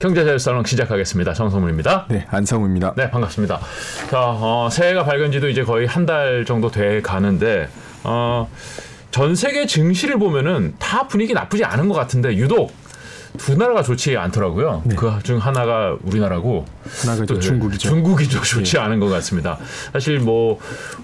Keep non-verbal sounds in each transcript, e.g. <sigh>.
경제자유살롱 시작하겠습니다. 정성문입니다. 네, 안성우입니다. 네, 반갑습니다. 자, 어, 새해가 밝은 지도 이제 거의 한 달 정도 돼 가는데, 어, 전 세계 증시를 보면은 다 분위기 나쁘지 않은 것 같은데, 유독 두 나라가 좋지 않더라고요. 네. 그중 하나가 우리나라고 하나가 또 중국이죠. 중국이 좀 좋지 예. 않은 것 같습니다. 사실 뭐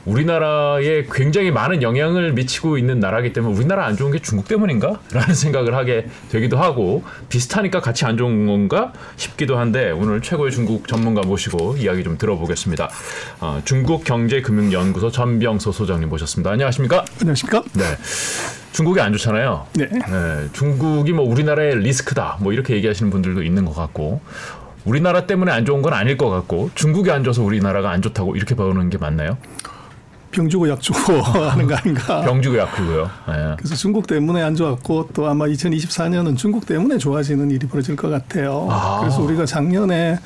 우리나라에 굉장히 많은 영향을 미치고 있는 나라기 때문에 우리나라 안 좋은 게 중국 때문인가?라는 생각을 하게 되기도 하고 비슷하니까 같이 안 좋은 건가 싶기도 한데 오늘 최고의 중국 전문가 모시고 이야기 좀 들어보겠습니다. 어, 중국 경제금융연구소 전병소 소장님 모셨습니다. 안녕하십니까? 안녕하십니까? 네. 중국이 안 좋잖아요. 네. 네, 중국이 뭐 우리나라의 리스크다 뭐 이렇게 얘기하시는 분들도 있는 것 같고 우리나라 때문에 안 좋은 건 아닐 것 같고 중국이 안 좋아서 우리나라가 안 좋다고 이렇게 보는 게 맞나요? 병 주고 약 주고 <laughs> 하는 거 아닌가. 병 주고 약 주고요. 네. 그래서 중국 때문에 안 좋았고 또 아마 2024년은 중국 때문에 좋아지는 일이 벌어질 것 같아요. 아. 그래서 우리가 작년에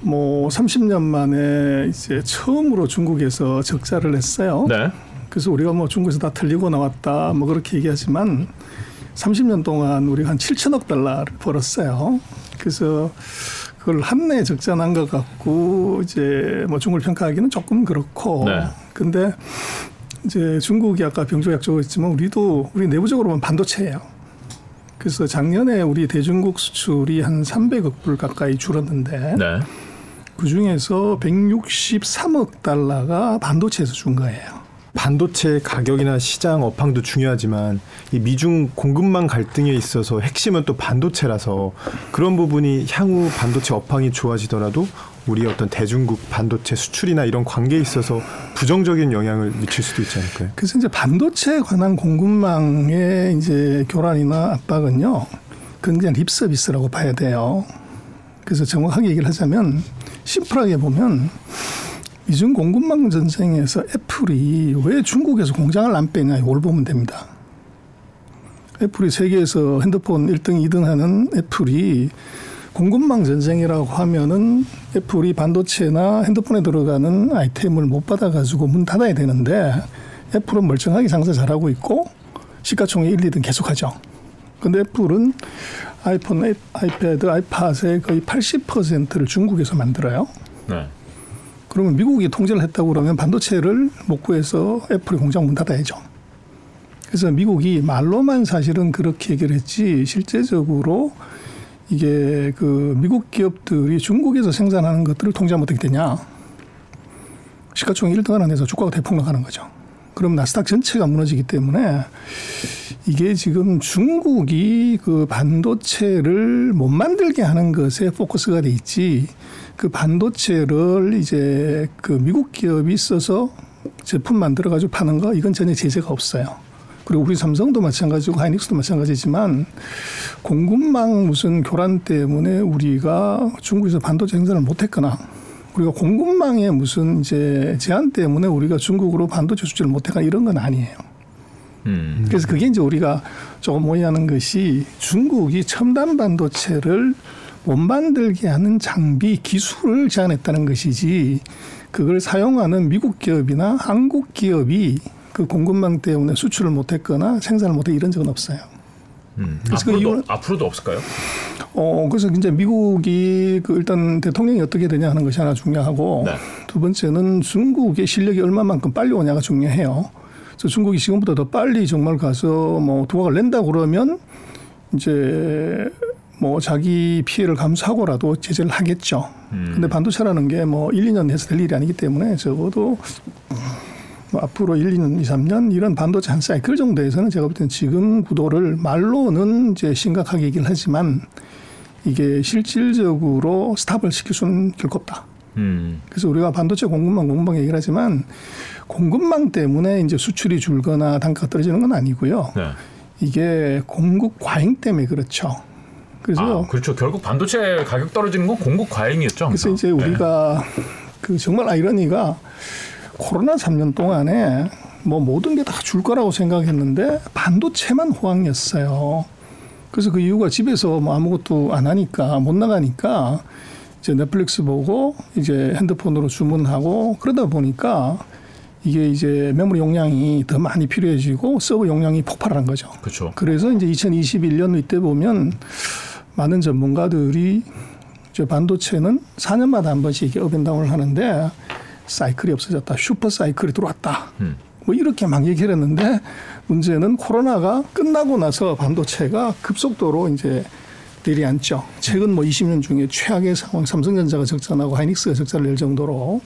뭐 30년 만에 이제 처음으로 중국에서 적자를 냈어요. 네. 그래서 우리가 뭐 중국에서 다 틀리고 나왔다 뭐 그렇게 얘기하지만 30년 동안 우리가 한 7천억 달러를 벌었어요. 그래서 그걸 한내 적자 난 것 같고 이제 뭐 중국을 평가하기는 조금 그렇고 네. 근데 이제 중국이 아까 병조 약조가 있지만 우리도 우리 내부적으로 보면 반도체예요. 그래서 작년에 우리 대중국 수출이 한 300억 불 가까이 줄었는데 네. 그 중에서 163억 달러가 반도체에서 준 거예요. 반도체 가격이나 시장 업황도 중요하지만 이 미중 공급망 갈등에 있어서 핵심은 또 반도체라서 그런 부분이 향후 반도체 업황이 좋아지더라도 우리 어떤 대중국 반도체 수출이나 이런 관계에 있어서 부정적인 영향을 미칠 수도 있지 않을까요? 그래서 이제 반도체에 관한 공급망의 이제 교란이나 압박은요, 그건 그냥 립 서비스라고 봐야 돼요. 그래서 정확하게 얘기를 하자면 심플하게 보면 미중 공급망 전쟁에서 애플이 왜 중국에서 공장을 안 빼냐 이걸 보면 됩니다. 애플이 세계에서 핸드폰 1등, 2등 하는 애플이 공급망 전쟁이라고 하면은 애플이 반도체나 핸드폰에 들어가는 아이템을 못 받아가지고 문 닫아야 되는데 애플은 멀쩡하게 장사 잘하고 있고 시가총액 1, 2등 계속하죠. 근데 애플은 아이폰, 아이- 아이패드, 아이팟의 거의 80%를 중국에서 만들어요. 네. 그러면 미국이 통제를 했다고 그러면 반도체를 못 구해서 애플이 공장 문 닫아야죠. 그래서 미국이 말로만 사실은 그렇게 얘기를 했지 실제적으로 이게 그 미국 기업들이 중국에서 생산하는 것들을 통제하면 어떻게 되냐. 시가총액 1등 하는 데서 주가가 대폭락하는 거죠. 그럼 나스닥 전체가 무너지기 때문에 이게 지금 중국이 그 반도체를 못 만들게 하는 것에 포커스가 돼 있지 그 반도체를 이제 그 미국 기업이 있어서 제품 만들어 가지고 파는 거 이건 전혀 제재가 없어요. 그리고 우리 삼성도 마찬가지고 하이닉스도 마찬가지지만 공급망 무슨 교란 때문에 우리가 중국에서 반도체 생산을 못했거나 우리가 공급망에 무슨 이제 제한 때문에 우리가 중국으로 반도체 수출을 못했거나 이런 건 아니에요. 음. 그래서 그게 이제 우리가 조금 오해하는 것이 중국이 첨단 반도체를 못 만들게 하는 장비 기술을 제한했다는 것이지 그걸 사용하는 미국 기업이나 한국 기업이 그 공급망 때문에 수출을 못했거나 생산을 못해 이런 적은 없어요. 음. 그래서 그 앞으로도 이유는- 앞으로도 없을까요? 어 그래서 이제 미국이 그 일단 대통령이 어떻게 되냐 하는 것이 하나 중요하고 네. 두 번째는 중국의 실력이 얼마만큼 빨리 오냐가 중요해요. 그래서 중국이 지금보다 더 빨리 정말 가서 뭐 두각을 낸다 그러면 이제 뭐 자기 피해를 감수하고라도 제재를 하겠죠. 음. 근데 반도체라는 게 뭐 1, 2년 해서 될 일이 아니기 때문에 적어도 뭐 앞으로 1, 2년, 2, 3년 이런 반도체 한 사이클 정도에서는 제가 볼 때는 지금 구도를 말로는 이제 심각하게 얘기를 하지만 이게 실질적으로 스탑을 시킬 수는 결코 없다. 음. 그래서 우리가 반도체 공급망, 공급망 얘기를 하지만 공급망 때문에 이제 수출이 줄거나 단가가 떨어지는 건 아니고요. 네. 이게 공급 과잉 때문에 그렇죠. 그래서 아, 그렇죠. 결국 반도체 가격 떨어지는 건 공급 과잉이었죠. 그래서. 이제 네. 우리가 그 정말 아이러니가 코로나 3년 동안에 뭐 모든 게 다 줄 거라고 생각했는데 반도체만 호황이었어요. 그래서 그 이유가 집에서 뭐 아무것도 안 하니까 못 나가니까 이제 넷플릭스 보고 이제 핸드폰으로 주문하고 그러다 보니까 이게 이제 메모리 용량이 더 많이 필요해지고 서버 용량이 폭발한 거죠. 그렇죠. 그래서 이제 2021년 이때 보면 많은 전문가들이 이제 반도체는 4년마다 한 번씩 이게 up and down을 하는데 사이클이 없어졌다. 슈퍼 사이클이 들어왔다. 음. 뭐 이렇게 막 얘기를 했는데 문제는 코로나가 끝나고 나서 반도체가 급속도로 이제 내리앉죠. 최근 뭐 20년 중에 최악의 상황 삼성전자가 적자나고 하이닉스가 적자를 낼 정도로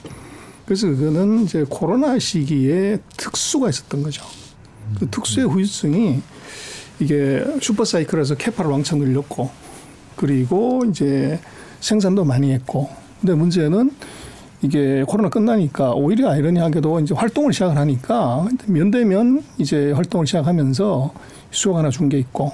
그래서 그거는 이제 코로나 시기에 특수가 있었던 거죠. 그 특수의 후유증이 이게 슈퍼사이클에서 캐파를 왕창 늘렸고 그리고 이제 생산도 많이 했고 근데 문제는 이게 코로나 끝나니까 오히려 아이러니하게도 이제 활동을 시작을 하니까 면대면 이제 활동을 시작하면서 수요가 하나 준 게 있고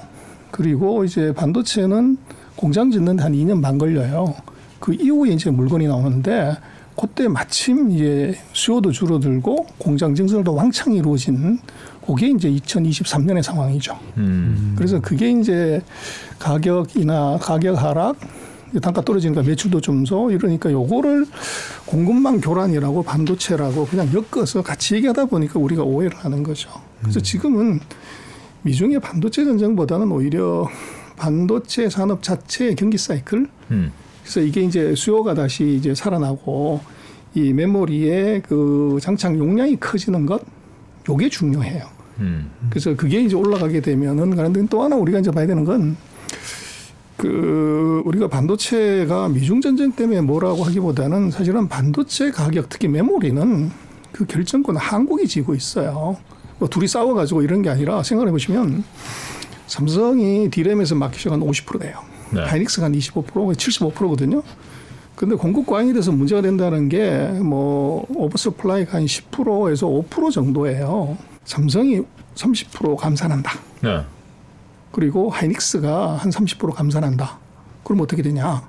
그리고 이제 반도체는 공장 짓는 데 한 2년 반 걸려요. 그 이후에 이제 물건이 나오는데 그때 마침 이제 수요도 줄어들고 공장 증설도 왕창 이루어진 그게 이제 2023년의 상황이죠. 음. 그래서 그게 이제 가격이나 가격 하락, 단가 떨어지니까 매출도 좀서 이러니까 요거를 공급망 교란이라고 반도체라고 그냥 엮어서 같이 얘기하다 보니까 우리가 오해를 하는 거죠. 그래서 지금은 미중의 반도체 전쟁보다는 오히려 반도체 산업 자체의 경기 사이클 음. 그래서 이게 이제 수요가 다시 이제 살아나고 이 메모리의 그 장착 용량이 커지는 것 요게 중요해요. 음. 그래서 그게 이제 올라가게 되면은 그런데 또 하나 우리가 이제 봐야 되는 건 그 우리가 반도체가 미중 전쟁 때문에 뭐라고 하기보다는 사실은 반도체 가격 특히 메모리는 그 결정권은 한국이 지고 있어요. 뭐 둘이 싸워 가지고 이런 게 아니라 생각해 보시면 삼성이 디램에서 마켓시가 한50% 돼요. 네. 하이닉스가 한 25%, 75%거든요. 근데 공급 과잉이 돼서 문제가 된다는 게 뭐 oversupply가 한 10%에서 5% 정도예요. 삼성이 30% 감산한다. 네. 그리고 하이닉스가 한 30% 감산한다. 그럼 어떻게 되냐?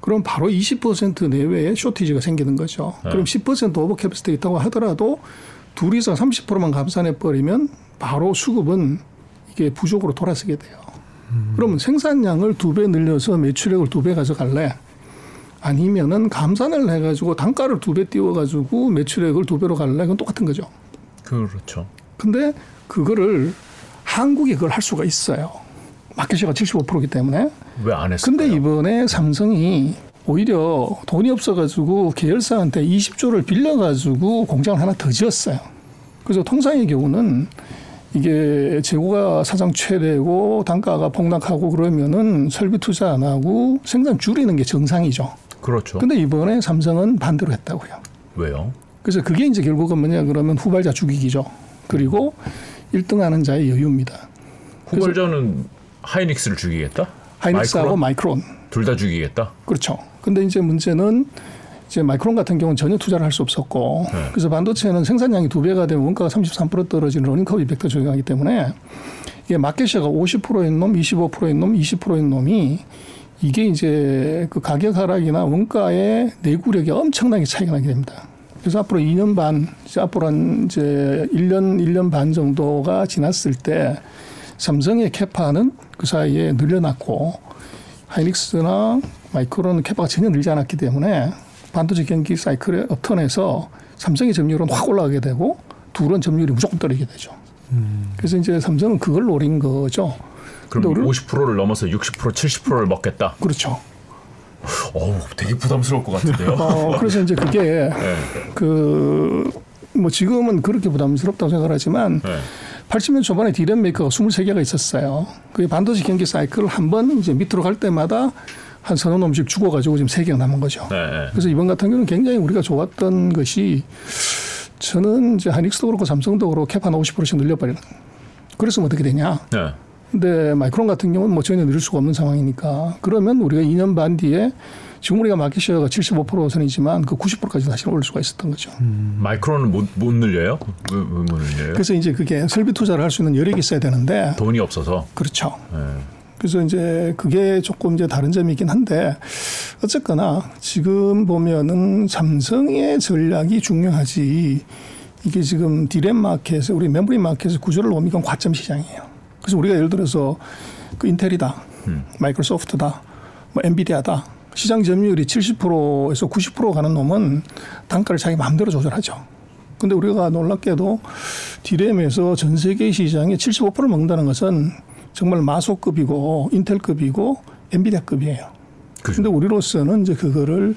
그럼 바로 20% 내외의 쇼티지가 생기는 거죠. 네. 그럼 10% over capacity 있다고 하더라도 둘이서 30%만 감산해 버리면 바로 수급은 이게 부족으로 돌아서게 돼요. 그러면 생산량을 두 배 늘려서 매출액을 두 배 가져갈래? 아니면은 감산을 해가지고 단가를 두 배 띄워가지고 매출액을 두 배로 갈래? 그건 똑같은 거죠. 그렇죠. 근데 그거를 한국이 그걸 할 수가 있어요. 마켓시가 75%이기 때문에. 왜 안 했어요? 근데 이번에 삼성이 오히려 돈이 없어가지고 계열사한테 20조를 빌려가지고 공장을 하나 더 지었어요. 그래서 통상의 경우는 이게 재고가 사상 최대고 단가가 폭락하고 그러면은 설비 투자 안 하고 생산 줄이는 게 정상이죠. 그렇죠. 근데 이번에 삼성은 반대로 했다고요. 왜요? 그래서 그게 이제 결국은 뭐냐 그러면 후발자 죽이기죠. 그리고 1등하는 자의 여유입니다. 후발자는 하이닉스를 죽이겠다? 하이닉스하고 마이크론. 둘 다 죽이겠다? 그렇죠. 근데 이제 문제는 이제 마이크론 같은 경우는 전혀 투자를 할 수 없었고 네. 그래서 반도체는 생산량이 두 배가 되면 원가가 33% 떨어지는 learning curve effect 적용하기 때문에 이게 마켓시가 50%인 놈, 25%인 놈, 20%인 놈이 이게 이제 그 가격 하락이나 원가의 내구력이 엄청나게 차이가 나게 됩니다. 그래서 앞으로 2년 반, 이제 앞으로 한 이제 1년, 1년 반 정도가 지났을 때 삼성의 캐파는 그 사이에 늘려놨고 하이닉스나 마이크론은 캐파가 전혀 늘지 않았기 때문에 반도체 경기 사이클의 업턴에서 삼성의 점유율은 확 올라가게 되고 둘은 점유율이 무조건 떨어지게 되죠. 그래서 이제 삼성은 그걸 노린 거죠. 그럼 근데 우리- 50%를 넘어서 60%, 70%를 먹겠다. 그렇죠. 어우, 되게 부담스러울 것 같은데요. 어, 그래서 이제 그게 <laughs> 네. 그, 뭐 지금은 그렇게 부담스럽다고 생각을 하지만 네. 80년 초반에 디램 메이커가 23개가 있었어요. 그 반도체 경기 사이클을 한 번 이제 밑으로 갈 때마다 한 서너 놈씩 죽어가지고 지금 3개가 남은 거죠. 네. 네. 그래서 이번 같은 경우는 굉장히 우리가 좋았던 것이 저는 이제 하이닉스도 그렇고 삼성도 그렇고 캡 한 50%씩 늘려버리는. 그래서 어떻게 되냐. 네. 근데 마이크론 같은 경우는 뭐 전혀 늘릴 수가 없는 상황이니까 그러면 우리가 2년 반 뒤에 지금 우리가 마켓시어가 75% 선이지만 그 90%까지 다시 올릴 수가 있었던 거죠. 마이크론은 못, 못 늘려요? 왜 못 늘려요? 그래서 이제 그게 설비 투자를 할 수 있는 여력이 있어야 되는데 돈이 없어서. 그렇죠. 네. 그래서 이제 그게 조금 이제 다른 점이긴 한데 어쨌거나 지금 보면은 삼성의 전략이 중요하지 이게 지금 디램 마켓에 우리 메모리 마켓의 구조를 보면 이건 과점 시장이에요. 그래서 우리가 예를 들어서 그 인텔이다, 마이크로소프트다, 뭐 엔비디아다 시장 점유율이 70%에서 90% 가는 놈은 단가를 자기 마음대로 조절하죠. 근데 우리가 놀랍게도 디램에서 전 세계 시장의 75%를 먹는다는 것은 정말 마소급이고 인텔급이고 엔비디아급이에요. 그죠. 근데 우리로서는 이제 그거를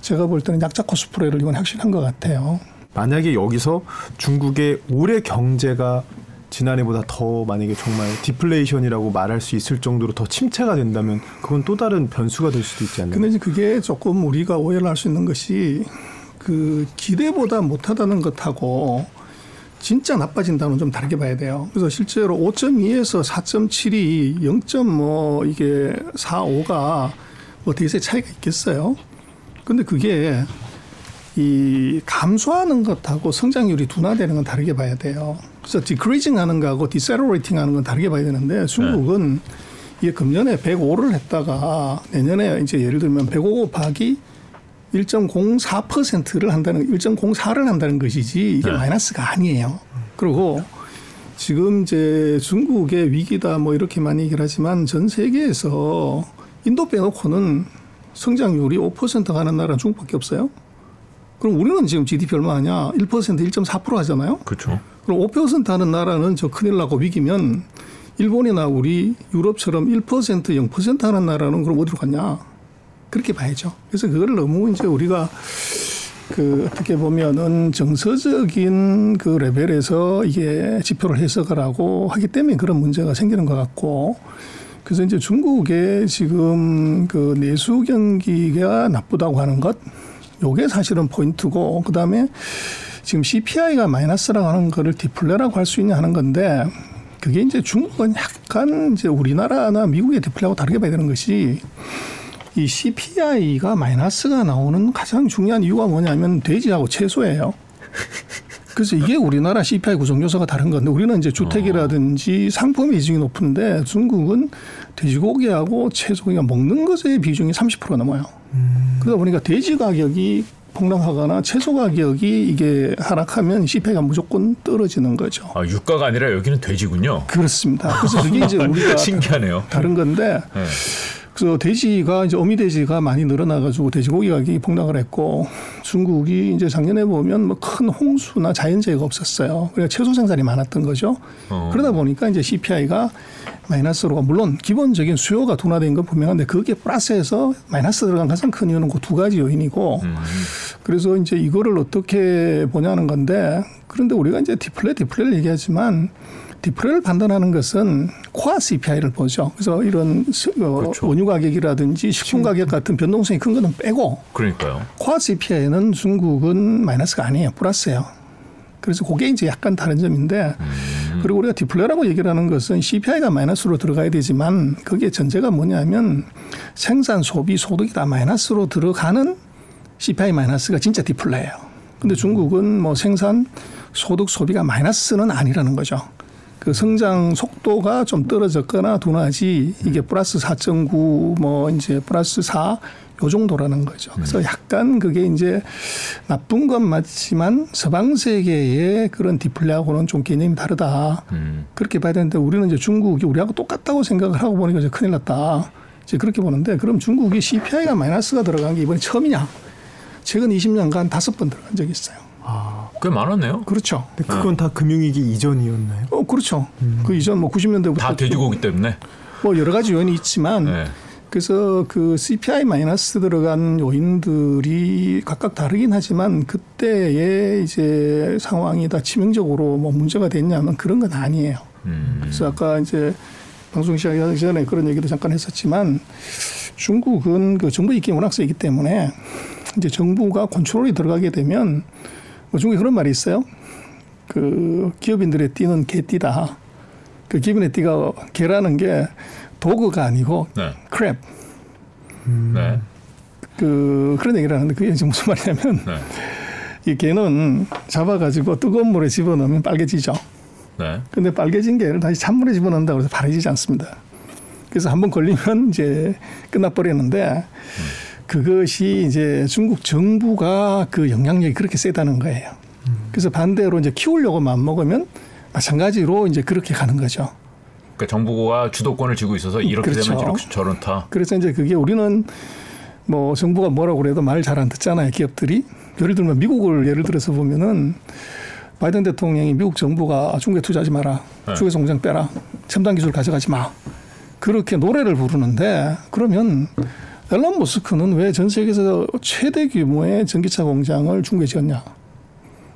제가 볼 때는 약자 코스프레를 이건 확실한 것 같아요. 만약에 여기서 중국의 올해 경제가 지난해보다 더 만약에 정말 디플레이션이라고 말할 수 있을 정도로 더 침체가 된다면 그건 또 다른 변수가 될 수도 있지 않나요? 근데 그게 조금 우리가 오해를 할 수 있는 것이 그 기대보다 못하다는 것하고 진짜 나빠진다는 좀 다르게 봐야 돼요. 그래서 실제로 5.2에서 4.7이 0. 뭐 이게 4.5가 뭐 대세 차이가 있겠어요. 근데 그게 이 감소하는 것하고 성장률이 둔화되는 건 다르게 봐야 돼요. 그래서 decreasing 하는 거하고 decelerating 하는 건 다르게 봐야 되는데 중국은 이게 금년에 105를 했다가 내년에 이제 예를 들면 105 곱하기 1.04%를 한다는 1.04를 한다는 것이지 이게 네. 마이너스가 아니에요. 그리고 지금 이제 중국의 위기다 뭐 이렇게 많이 얘기를 하지만 전 세계에서 인도 빼놓고는 성장률이 5% 가는 나라는 중국밖에 없어요. 그럼 우리는 지금 GDP 얼마 하냐? 1% 1.4% 하잖아요. 그렇죠. 그럼 5% 하는 나라는 저 큰일 나고 위기면 일본이나 우리 유럽처럼 1% 0% 하는 나라는 그럼 어디로 갔냐? 그렇게 봐야죠. 그래서 그거를 너무 이제 우리가 그 어떻게 보면은 정서적인 그 레벨에서 이게 지표를 해석을 하고 하기 때문에 그런 문제가 생기는 것 같고 그래서 이제 중국의 지금 그 내수 경기가 나쁘다고 하는 것 요게 사실은 포인트고 그다음에 지금 CPI가 마이너스라고 하는 거를 디플레라고 할 수 있냐 하는 건데 그게 이제 중국은 약간 이제 우리나라나 미국의 디플레하고 다르게 봐야 되는 것이 이 CPI가 마이너스가 나오는 가장 중요한 이유가 뭐냐면 돼지하고 채소예요. 그래서 이게 우리나라 CPI 구성 요소가 다른 건데 우리는 이제 주택이라든지 상품 비중이 높은데 중국은 돼지고기하고 채소 그러니까 먹는 것의 비중이 30% 넘어요. 그러다 보니까 돼지 가격이 폭락하거나 채소 가격이 이게 하락하면 CPI가 무조건 떨어지는 거죠. 아, 유가가 아니라 여기는 돼지군요. 그렇습니다. 그래서 그게 이제 <laughs> 우리가 신기하네요. 다른 건데 네. 그래서 돼지가 이제 어미 돼지가 많이 늘어나가지고 돼지고기 가격이 폭락을 했고 중국이 이제 작년에 보면 뭐 큰 홍수나 자연재해가 없었어요. 그러니까 채소 생산이 많았던 거죠. 어. 그러다 보니까 이제 CPI가 마이너스로 물론 기본적인 수요가 둔화된 건 분명한데 그게 플러스해서 마이너스 들어간 가장 큰 이유는 그 두 가지 요인이고 음. 그래서 이제 이거를 어떻게 보냐는 건데 그런데 우리가 이제 디플레 디플레를 얘기하지만 디플레를 판단하는 것은 코아 CPI를 보죠. 그래서 이런 수- 어, 그렇죠. 원유 가격이라든지 식품 가격 같은 변동성이 큰 거는 빼고 그러니까요. 코아 CPI는 중국은 마이너스가 아니에요. 플러스예요. 그래서 그게 이제 약간 다른 점인데 그리고 우리가 디플레라고 얘기를 하는 것은 CPI가 마이너스로 들어가야 되지만 그게 전제가 뭐냐면 생산, 소비, 소득이 다 마이너스로 들어가는 CPI 마이너스가 진짜 디플레예요. 근데 중국은 뭐 생산, 소득, 소비가 마이너스는 아니라는 거죠. 그 성장 속도가 좀 떨어졌거나 둔하지 이게 플러스 4.9 뭐 이제 플러스 4 요 정도라는 거죠. 그래서 약간 그게 이제 나쁜 건 맞지만 서방 세계의 그런 디플레하고는 좀 개념이 다르다. 음. 그렇게 봐야 되는데 우리는 이제 중국이 우리하고 똑같다고 생각을 하고 보니까 이제 큰일 났다. 이제 그렇게 보는데 그럼 중국이 CPI가 마이너스가 들어간 게 이번에 처음이냐? 최근 20년간 다섯 번 들어간 적이 있어요. 꽤 많았네요. 그렇죠. 근데 그건 다 금융위기 이전이었나요? 어, 그렇죠. 그 이전 뭐 90년대부터 다 돼지고기 때문에. 뭐 여러 가지 요인이 있지만 네. 그래서 그 CPI 마이너스 들어간 요인들이 각각 다르긴 하지만 그때의 이제 상황이 다 치명적으로 뭐 문제가 됐냐면 그런 건 아니에요. 음. 그래서 아까 이제 방송 시작하기 전에 그런 얘기도 잠깐 했었지만 중국은 그 정부 입김이 워낙 세기 때문에 이제 정부가 컨트롤이 들어가게 되면 뭐 중국에 그런 말이 있어요. 그 기업인들의 띠는 개띠다. 그 기업인의 띠가 개라는 게 도구가 아니고 네. 크랩. 네. 그 그런 얘기를 하는데 그게 지금 무슨 말이냐면 네. 이 개는 잡아가지고 뜨거운 물에 집어넣으면 빨개지죠. 네. 근데 빨개진 개를 다시 찬물에 집어넣는다고 해서 바래지지 않습니다. 그래서 한번 걸리면 이제 끝나버리는데 그것이 이제 중국 정부가 그 영향력이 그렇게 세다는 거예요. 그래서 반대로 이제 키우려고 마음먹으면 마찬가지로 이제 그렇게 가는 거죠. 그러니까 정부가 주도권을 쥐고 있어서 이렇게 그렇죠. 되면 이렇게 저렇다. 그래서 이제 그게 우리는 뭐 정부가 뭐라고 그래도 말 잘 안 듣잖아요. 기업들이. 예를 들면 미국을 예를 들어서 보면은 바이든 대통령이 미국 정부가 중국에 투자하지 마라. 네. 중국에서 공장 빼라. 첨단 기술 가져가지 마. 그렇게 노래를 부르는데 그러면 앨런 머스크는 왜 전 세계에서 최대 규모의 전기차 공장을 중국에 지었냐?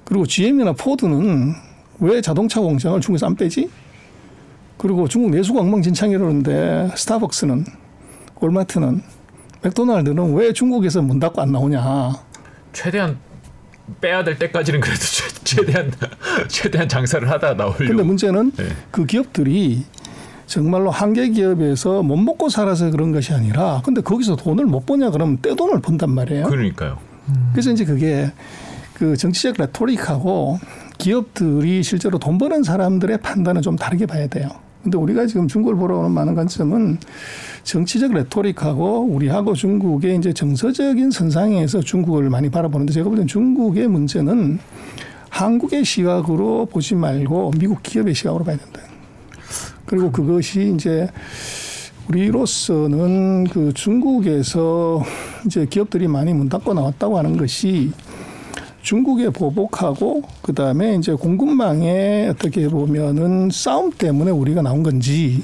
그리고 GM이나 포드는 왜 자동차 공장을 중국에서 안 빼지? 그리고 중국 내수가 엉망진창이라는데 스타벅스는 월마트는 맥도날드는 왜 중국에서 문 닫고 안 나오냐? 최대한 빼야 될 때까지는 그래도 최, 대한 <laughs> 최대한 장사를 하다 나오려고. 근데 문제는 네. 그 기업들이 정말로 한계 기업에서 못 먹고 살아서 그런 것이 아니라 근데 거기서 돈을 못 버냐 그러면 떼돈을 번단 말이에요. 그러니까요. 그래서 이제 그게 그 정치적 레토릭하고 기업들이 실제로 돈 버는 사람들의 판단은 좀 다르게 봐야 돼요. 근데 우리가 지금 중국을 보러 오는 많은 관점은 정치적 레토릭하고 우리하고 중국의 이제 정서적인 선상에서 중국을 많이 바라보는데 제가 볼 때는 중국의 문제는 한국의 시각으로 보지 말고 미국 기업의 시각으로 봐야 된다. 그리고 그것이 이제 우리로서는 그 중국에서 이제 기업들이 많이 문 닫고 나왔다고 하는 것이 중국에 보복하고 그 다음에 이제 공급망에 어떻게 보면은 싸움 때문에 우리가 나온 건지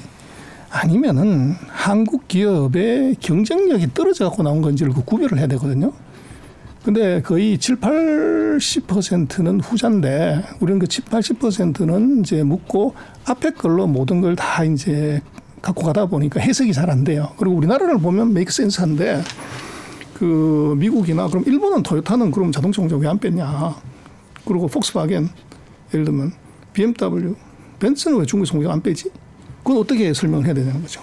아니면은 한국 기업의 경쟁력이 떨어져 갖고 나온 건지를 그 구별을 해야 되거든요. 근데 거의 7, 80%는 후자인데 우리는 그 7, 80%는 이제 묻고 앞에 걸로 모든 걸 다 이제 갖고 가다 보니까 해석이 잘 안 돼요. 그리고 우리나라를 보면 메이크 센스한데 그 미국이나 그럼 일본은 토요타는 그럼 자동차 공장 왜 안 뺐냐? 그리고 폭스바겐 예를 들면 BMW, 벤츠는 왜 중국에서 공장 안 빼지? 그건 어떻게 설명을 해야 되냐는 거죠.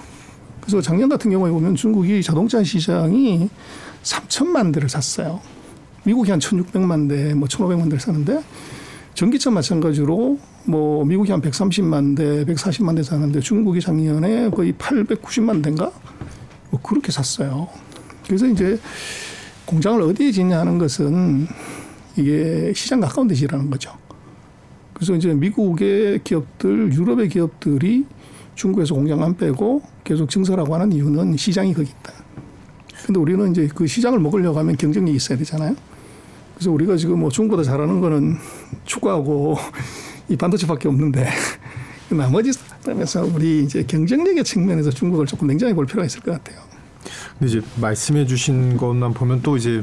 그래서 작년 같은 경우에 보면 중국이 자동차 시장이 3천만 대를 샀어요. 미국이 한 1,600만 대, 뭐 1,500만 대를 사는데 전기차 마찬가지로 뭐 미국이 한 130만 대, 140만 대 사는데 중국이 작년에 거의 890만 대인가 뭐 그렇게 샀어요. 그래서 이제 공장을 어디에 짓냐 하는 것은 이게 시장 가까운 데 지라는 거죠. 그래서 이제 미국의 기업들, 유럽의 기업들이 중국에서 공장 안 빼고 계속 증설하고 하는 이유는 시장이 거기 있다. 근데 우리는 이제 그 시장을 먹으려고 하면 경쟁력이 있어야 되잖아요. 그래서 우리가 지금 뭐 중국보다 잘하는 거는 축구하고 이 반도체밖에 없는데 <laughs> 나머지 면서 우리 이제 경쟁력의 측면에서 중국을 조금 냉정히 볼 필요가 있을 것 같아요. 근데 이제 말씀해 주신 것만 보면 또 이제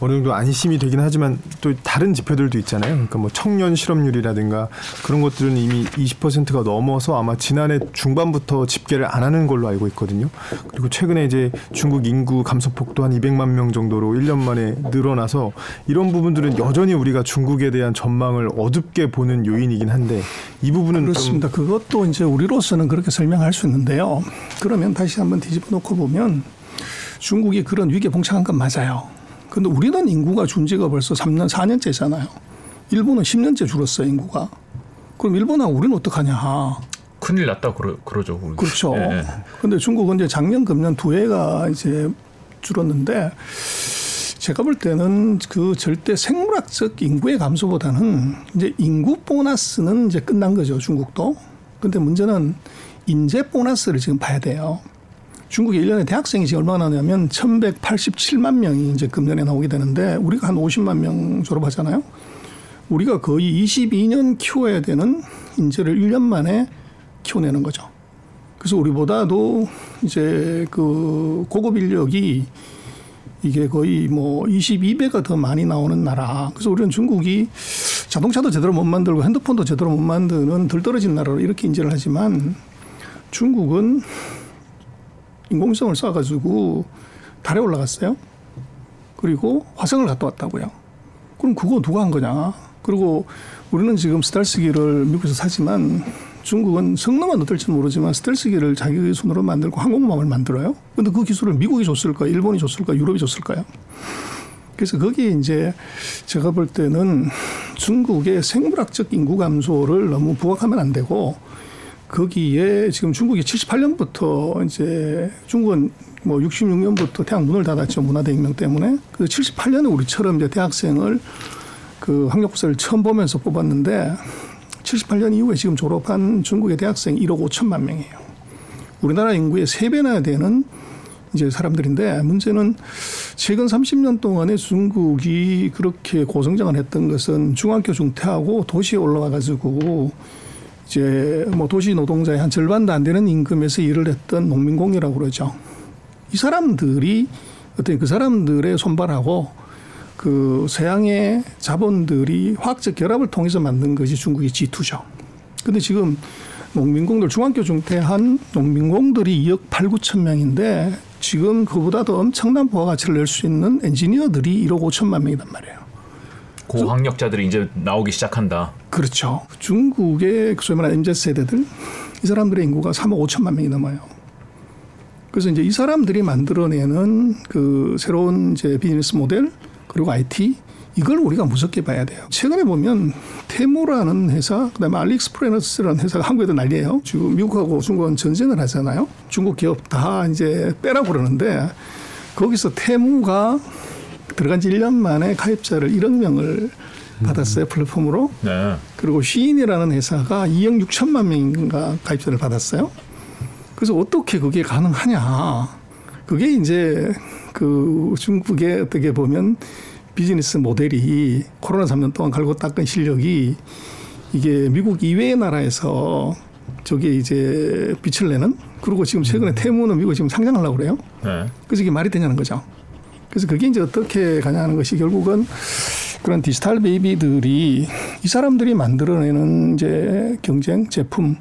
어느 정도 안심이 되긴 하지만 또 다른 지표들도 있잖아요. 그러니까 뭐 청년 실업률이라든가 그런 것들은 이미 20%가 넘어서 아마 지난해 중반부터 집계를 안 하는 걸로 알고 있거든요. 그리고 최근에 이제 중국 인구 감소폭도 한 200만 명 정도로 1년 만에 늘어나서 이런 부분들은 여전히 우리가 중국에 대한 전망을 어둡게 보는 요인이긴 한데 이 부분은 그렇습니다. 그것도 이제 우리로서는 그렇게 설명할 수 있는데요. 그러면 다시 한번 뒤집어 놓고 보면 중국이 그런 위기에 봉착한 건 맞아요. 근데 우리는 인구가 준 지가 벌써 3년, 4년째잖아요. 일본은 10년째 줄었어요, 인구가. 그럼 일본하고 우리는 어떡하냐. 큰일 났다 그러, 그러죠. 우리. 그렇죠. 예, 예. 근데 중국은 이제 작년, 금년 두 해가 이제 줄었는데 제가 볼 때는 그 절대 생물학적 인구의 감소보다는 이제 인구 보너스는 이제 끝난 거죠, 중국도. 근데 문제는 인재 보너스를 지금 봐야 돼요. 중국에 1년에 대학생이 지금 얼마나 나냐면 1187만 명이 이제 금년에 나오게 되는데 우리가 한 50만 명 졸업하잖아요. 우리가 거의 22년 키워야 되는 인재를 1년 만에 키워내는 거죠. 그래서 우리보다도 이제 그 고급 인력이 이게 거의 뭐 22배가 더 많이 나오는 나라. 그래서 우리는 중국이 자동차도 제대로 못 만들고 핸드폰도 제대로 못 만드는 덜 떨어진 나라로 이렇게 인지를 하지만 중국은 인공성을 쏴가지고 달에 올라갔어요. 그리고 화성을 갔다 왔다고요. 그럼 그거 누가 한 거냐? 그리고 우리는 지금 스텔스기를 미국에서 사지만 중국은 성능은 어떨지 모르지만 스텔스기를 자기 손으로 만들고 항공모함을 만들어요. 근데 그 기술을 미국이 줬을까, 일본이 줬을까, 유럽이 줬을까요? 그래서 거기에 이제 제가 볼 때는 중국의 생물학적 인구 감소를 너무 부각하면 안 되고 거기에 지금 중국이 78년부터 이제 중국은 뭐 66년부터 대학 문을 닫았죠 문화대혁명 때문에 그래서 78년에 우리처럼 이제 대학생을 그 학력고사를 처음 보면서 뽑았는데 78년 이후에 지금 졸업한 중국의 대학생 1억 5천만 명이에요. 우리나라 인구의 3배나 되는 이제 사람들인데 문제는 최근 30년 동안에 중국이 그렇게 고성장을 했던 것은 중학교 중퇴하고 도시에 올라와 가지고 이제 뭐 도시 노동자의 한 절반도 안 되는 임금에서 일을 했던 농민공이라고 그러죠. 이 사람들이 어떤 그 사람들의 손발하고 그 서양의 자본들이 화학적 결합을 통해서 만든 것이 중국의 G2죠. 근데 지금 농민공들 중학교 중퇴한 농민공들이 2억 8, 9천 명인데 지금 그보다 더 엄청난 부가가치를 낼 수 있는 엔지니어들이 1억 5천만 명이단 말이에요. 고학력자들이 이제 나오기 시작한다. 그렇죠. 중국의 그 소위 말하는 MZ 세대들 이 사람들의 인구가 3억 5천만 명이 넘어요. 그래서 이제 이 사람들이 만들어내는 그 새로운 이제 비즈니스 모델 그리고 IT 이걸 우리가 무섭게 봐야 돼요. 최근에 보면 테무라는 회사, 그다음에 알리익스프레스라는 회사가 한국에도 난리예요. 지금 미국하고 중국은 전쟁을 하잖아요. 중국 기업 다 이제 빼라고 그러는데 거기서 테무가 들어간 지 1년 만에 가입자를 1억 명을 받았어요 플랫폼으로. 네. 그리고 시인이라는 회사가 2억 6천만 명인가 가입자를 받았어요. 그래서 어떻게 그게 가능하냐. 그게 이제 그 중국의 어떻게 보면 비즈니스 모델이 코로나 3년 동안 갈고 닦은 실력이 이게 미국 이외의 나라에서 저게 이제 빛을 내는 그리고 지금 최근에 테무는 미국 지금 상장하려고 그래요. 네. 그래서 이게 말이 되냐는 거죠. 그래서 그게 이제 어떻게 가냐는 것이 결국은 그런 디지털 베이비들이 이 사람들이 만들어내는 이제 경쟁 제품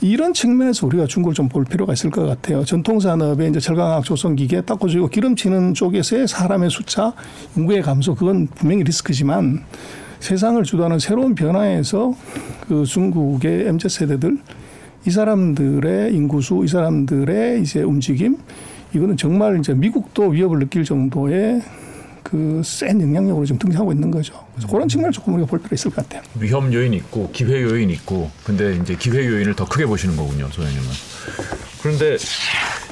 이런 측면에서 우리가 중국을 좀 볼 필요가 있을 것 같아요. 전통 산업에 이제 철강학 조선기계 닦아주고 기름치는 쪽에서의 사람의 숫자 인구의 감소 그건 분명히 리스크지만 세상을 주도하는 새로운 변화에서 그 중국의 MZ 세대들 이 사람들의 인구수 이 사람들의 이제 움직임 이거는 정말 이제 미국도 위협을 느낄 정도의 그 센 영향력으로 지금 등장하고 있는 거죠. 그래서 그런 측면을 조금 우리가 볼 필요가 있을 것 같아요. 위험 요인 있고 기회 요인 있고 근데 이제 기회 요인을 더 크게 보시는 거군요, 소장님은. 그런데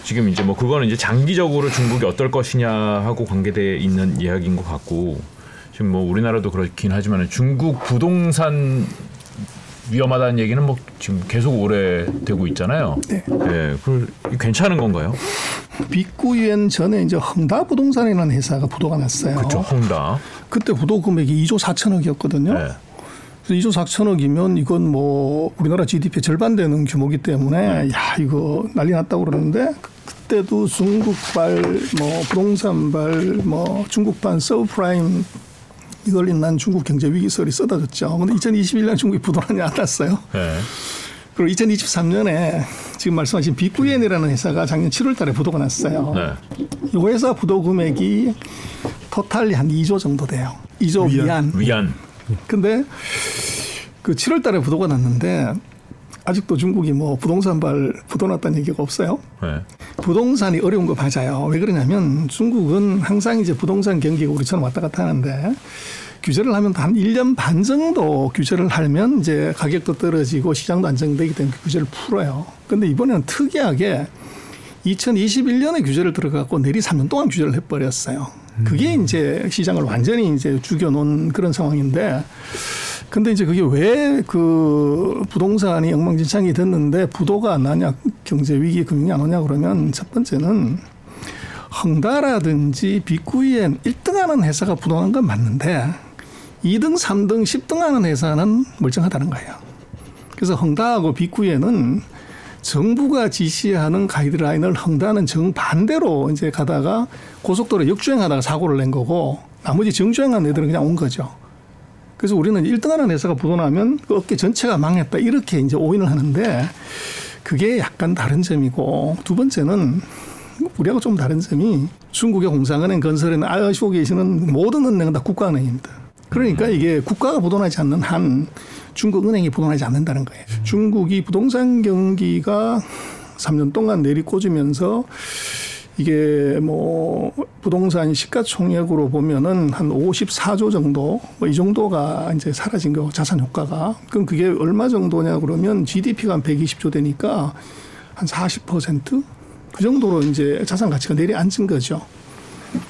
지금 이제 뭐 그거는 이제 장기적으로 중국이 어떨 것이냐 하고 관계돼 있는 이야기인 것 같고 지금 뭐 우리나라도 그렇긴 하지만 중국 부동산 위험하다는 얘기는 뭐 지금 계속 오래 되고 있잖아요. 네. 예, 그 괜찮은 건가요? 빅구유엔 전에 이제 흥다 부동산이라는 회사가 부도가 났어요. 그렇죠, 홍다. 그때 부도 금액이 2조 4천억이었거든요. 네. 그래서 2조 4천억이면 이건 뭐 우리나라 GDP 절반 되는 규모이기 때문에 네. 야 이거 난리 났다고 그러는데 그때도 중국발 뭐 부동산발 뭐 중국판 서브프라임 이걸 인한 중국 경제 위기설이 쏟아졌죠. 근데 2021년 중국이 부도난이 안 났어요. 네. 그리고 2023년에 지금 말씀하신 빅구엔이라는 회사가 작년 7월 달에 부도가 났어요. 네. 이 회사 부도 금액이 토탈이 한 2조 정도 돼요. 2조 위안. 위안. 위안. 근데 그 7월 달에 부도가 났는데 아직도 중국이 뭐 부동산 발 부도 났다는 얘기가 없어요. 네. 부동산이 어려운 거 맞아요. 왜 그러냐면 중국은 항상 이제 부동산 경기가 우리처럼 왔다 갔다 하는데 규제를 하면 한 1년 반 정도 규제를 하면 이제 가격도 떨어지고 시장도 안정되기 때문에 그 규제를 풀어요. 근데 이번에는 특이하게 2021년에 규제를 들어갔고 내리 3년 동안 규제를 해버렸어요. 그게 이제 시장을 완전히 이제 죽여놓은 그런 상황인데 근데 이제 그게 왜 그 부동산이 엉망진창이 됐는데 부도가 안 나냐 경제 위기 금융이 안 오냐 그러면 첫 번째는 헝다라든지 비구이엔 1등하는 회사가 부도난 건 맞는데 2등, 3등, 10등 하는 회사는 멀쩡하다는 거예요. 그래서 헝다하고 비구이엔은 정부가 지시하는 가이드라인을 헝다는 정반대로 이제 가다가 고속도로 역주행하다가 사고를 낸 거고 나머지 정주행한 애들은 그냥 온 거죠. 그래서 우리는 1등하는 회사가 부도나면 그 업계 전체가 망했다 이렇게 이제 오인을 하는데 그게 약간 다른 점이고 두 번째는 우리하고 좀 다른 점이 중국의 공상은행 건설에는 아시고 계시는 모든 은행은 다 국가은행입니다. 그러니까 이게 국가가 부도나지 않는 한 중국 은행이 부도나지 않는다는 거예요. 중국이 부동산 경기가 3년 동안 내리꽂으면서 이게 뭐 부동산 시가총액으로 보면은 한 54조 정도 뭐 이 정도가 이제 사라진 거 자산 효과가 그럼 그게 얼마 정도냐 그러면 GDP가 한 120조 되니까 한 40%그 정도로 이제 자산 가치가 내려앉은 거죠.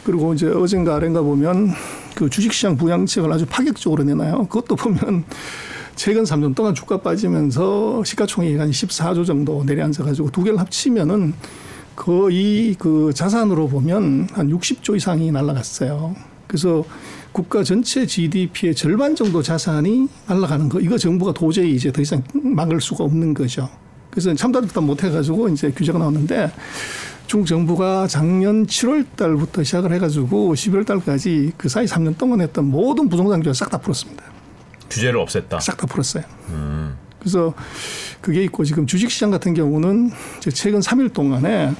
그리고 이제 어젠가 아ren가 보면 그 주식시장 부양책을 아주 파격적으로 내놔요. 그것도 보면 최근 3년 동안 주가 빠지면서 시가총액이 한 14조 정도 내려앉아 가지고 두 개를 합치면은 거의 그 자산으로 보면 한 60조 이상이 날라갔어요. 그래서 국가 전체 GDP의 절반 정도 자산이 날아가는 거. 이거 정부가 도저히 이제 더 이상 막을 수가 없는 거죠. 그래서 참다듬다 못해가지고 이제 규제가 나왔는데 중국 정부가 작년 7월 달부터 시작을 해가지고 11월 달까지 그 사이 3년 동안 했던 모든 부동산 규제 싹다 풀었습니다. 규제를 없앴다. 싹 다 풀었어요. 음. 그래서 그게 있고 지금 주식시장 같은 경우는 최근 3일 동안에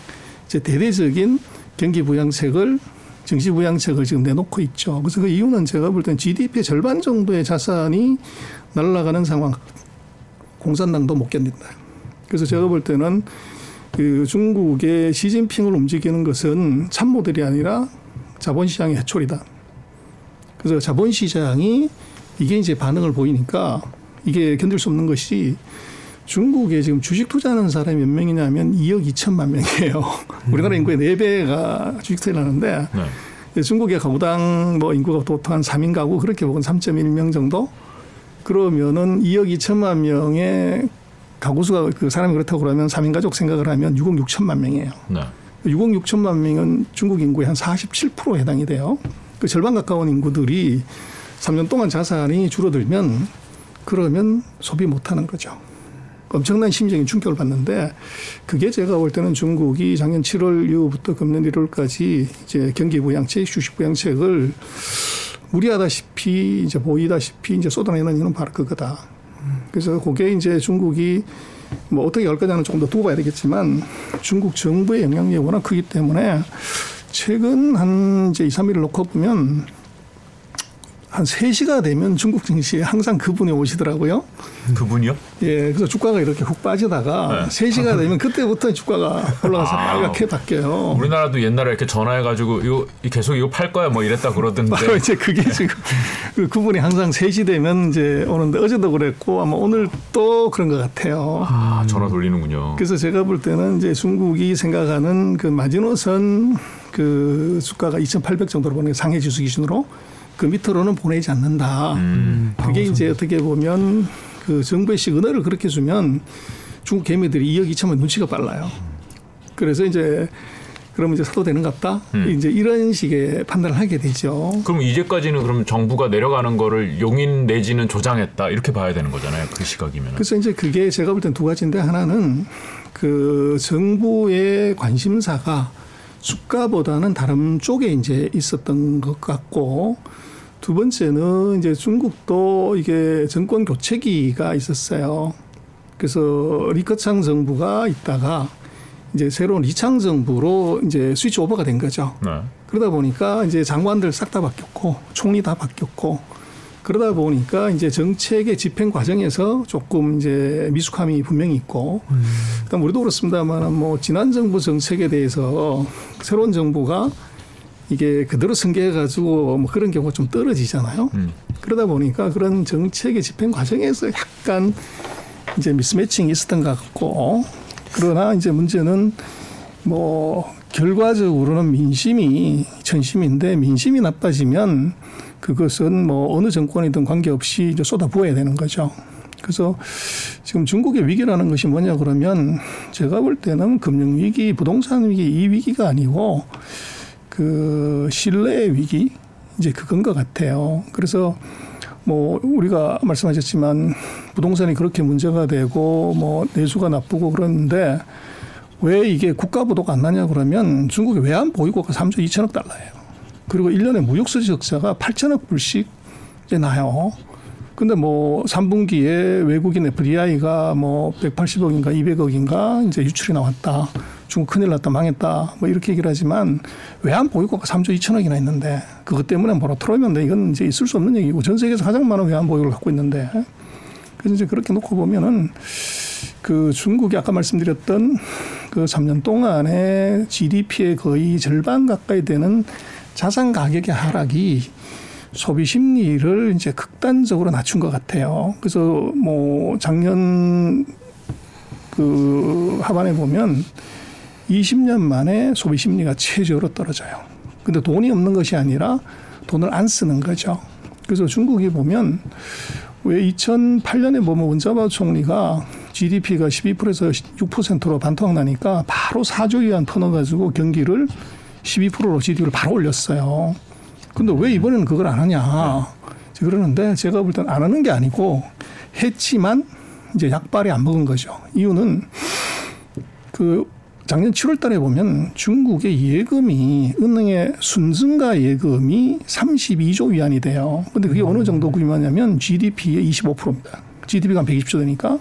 이제 대대적인 경기 부양책을 증시 부양책을 지금 내놓고 있죠. 그래서 그 이유는 제가 볼 때는 GDP의 절반 정도의 자산이 날아가는 상황, 공산당도 못 견딘다. 그래서 제가 볼 때는 그 중국의 시진핑을 움직이는 것은 참모들이 아니라 자본시장의 해초리다. 그래서 자본시장이 이게 이제 반응을 보이니까 이게 견딜 수 없는 것이 중국에 지금 주식 투자하는 사람이 몇 명이냐면 2억 2천만 명이에요. <laughs> 우리나라 인구의 4배가 주식 투자를 하는데 네. 중국의 가구당 뭐 인구가 보통 한 3인 가구 그렇게 보면 3.1명 정도 그러면은 2억 2천만 명의 가구 수가 그 사람이 그렇다고 그러면 3인 가족 생각을 하면 6억 6천만 명이에요. 네. 6억 6천만 명은 중국 인구의 한 47%에 해당이 돼요. 그 절반 가까운 인구들이 3년 동안 자산이 줄어들면 그러면 소비 못 하는 거죠. 엄청난 심리적인 충격을 받는데 그게 제가 볼 때는 중국이 작년 7월 이후부터 금년 1월까지 이제 경기 부양책, 주식 부양책을 무리하다시피 이제 보이다시피 이제 쏟아내는 이유는 바로 그거다. 그래서 그게 이제 중국이 뭐 어떻게 할 거냐는 조금 더 두고 봐야 되겠지만 중국 정부의 영향력이 워낙 크기 때문에 최근 한 이제 2, 3일을 놓고 보면 한 3시가 되면 중국 증시에 항상 그분이 오시더라고요. 그분이요? 예, 그래서 주가가 이렇게 훅 빠지다가 네. 3시가 되면 그때부터 주가가 올라가서 아. 빨갛게 바뀌어요. 우리나라도 옛날에 이렇게 전화해가지고 이거 계속 이거 팔 거야 뭐 이랬다 그러던데. 바로 이제 그게 지금 그 그분이 항상 3시 되면 이제 오는데 어제도 그랬고 아마 오늘 또 그런 것 같아요. 아 전화 돌리는군요. 그래서 제가 볼 때는 이제 중국이 생각하는 그 마지노선 그 주가가 2,800 정도로 보는 상해 지수 기준으로 그 밑으로는 보내지 않는다. 음. 그게 이제 어떻게 보면 그 정부의 시그널을 그렇게 주면 중국 개미들이 2억 2천만 눈치가 빨라요. 그래서 이제 그러면 이제 사도 되는 것 같다. 음. 이제 이런 식의 판단을 하게 되죠. 그럼 이제까지는 그럼 정부가 내려가는 거를 용인 내지는 조장했다 이렇게 봐야 되는 거잖아요. 그 시각이면. 그래서 이제 그게 제가 볼 땐 두 가지인데 하나는 그 정부의 관심사가 수가보다는 다른 쪽에 이제 있었던 것 같고 두 번째는 이제 중국도 이게 정권 교체기가 있었어요. 그래서 리커창 정부가 있다가 이제 새로운 리창 정부로 이제 스위치 오버가 된 거죠. 네. 그러다 보니까 이제 장관들 싹 다 바뀌었고 총리 다 바뀌었고 그러다 보니까 이제 정책의 집행 과정에서 조금 이제 미숙함이 분명히 있고 그다음 우리도 그렇습니다만 뭐 지난 정부 정책에 대해서 새로운 정부가 이게 그대로 승계해 가지고 뭐 그런 경우가 좀 떨어지잖아요. 음. 그러다 보니까 그런 정책의 집행 과정에서 약간 이제 미스매칭이 있었던 것 같고 그러나 이제 문제는 뭐 결과적으로는 민심이 전심인데 민심이 나빠지면 그것은 뭐 어느 정권이든 관계없이 이제 쏟아부어야 되는 거죠. 그래서 지금 중국의 위기라는 것이 뭐냐 그러면 제가 볼 때는 금융 위기, 부동산 위기 이 위기가 아니고 그 신뢰의 위기 이제 그건 것 같아요. 그래서 뭐 우리가 말씀하셨지만 부동산이 그렇게 문제가 되고 뭐 내수가 나쁘고 그러는데 왜 이게 국가 부도가 안 나냐 그러면 중국의 외환 보유고가 3조 2천억 달러예요. 그리고 1년에 무역수지 적자가 8천억 불씩 나요. 근데 뭐 3분기에 외국인 FDI가 뭐 180억인가 200억인가 이제 유출이 나왔다. 중국 큰일 났다 망했다 뭐 이렇게 얘기를 하지만 외환 보유고가 3조 2천억이나 있는데 그것 때문에 뭐라 틀어면 돼 이건 이제 있을 수 없는 얘기고 전 세계에서 가장 많은 외환 보유를 갖고 있는데 그래서 이제 그렇게 놓고 보면은 그 중국이 아까 말씀드렸던 그 3년 동안의 GDP의 거의 절반 가까이 되는 자산 가격의 하락이 소비 심리를 이제 극단적으로 낮춘 것 같아요. 그래서 뭐 작년 그 하반에 보면 20년 만에 소비 심리가 최저로 떨어져요. 근데 돈이 없는 것이 아니라 돈을 안 쓰는 거죠. 그래서 중국이 보면 왜 2008년에 보면 원자바 총리가 GDP가 12%에서 6%로 반토막 나니까 바로 4조 위안 터넣어가지고 경기를 12%로 GDP를 바로 올렸어요. 근데 왜 이번에는 그걸 안 하냐. 그러는데 제가 볼 때는 안 하는 게 아니고 했지만 이제 약발이 안 먹은 거죠. 이유는 그 작년 7월 달에 보면 중국의 예금이 은행의 순증가 예금이 32조 위안이 돼요. 근데 그게 어느 정도 규모냐면 GDP의 25%입니다. GDP가 한 120조 되니까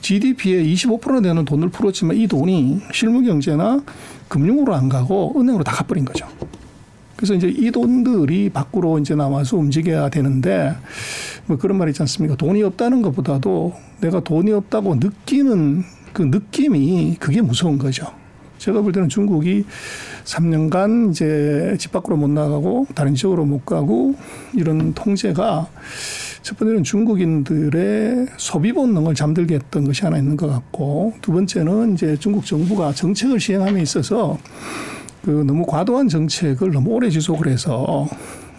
GDP의 25% 되는 돈을 풀었지만 이 돈이 실무 경제나 금융으로 안 가고 은행으로 다 가버린 거죠. 그래서 이제 이 돈들이 밖으로 이제 나와서 움직여야 되는데 뭐 그런 말 있지 않습니까? 돈이 없다는 것보다도 내가 돈이 없다고 느끼는 그 느낌이 그게 무서운 거죠. 제가 볼 때는 중국이 3년간 이제 집 밖으로 못 나가고 다른 지역으로 못 가고 이런 통제가 첫 번째는 중국인들의 소비 본능을 잠들게 했던 것이 하나 있는 것 같고 두 번째는 이제 중국 정부가 정책을 시행함에 있어서 그 너무 과도한 정책을 너무 오래 지속을 해서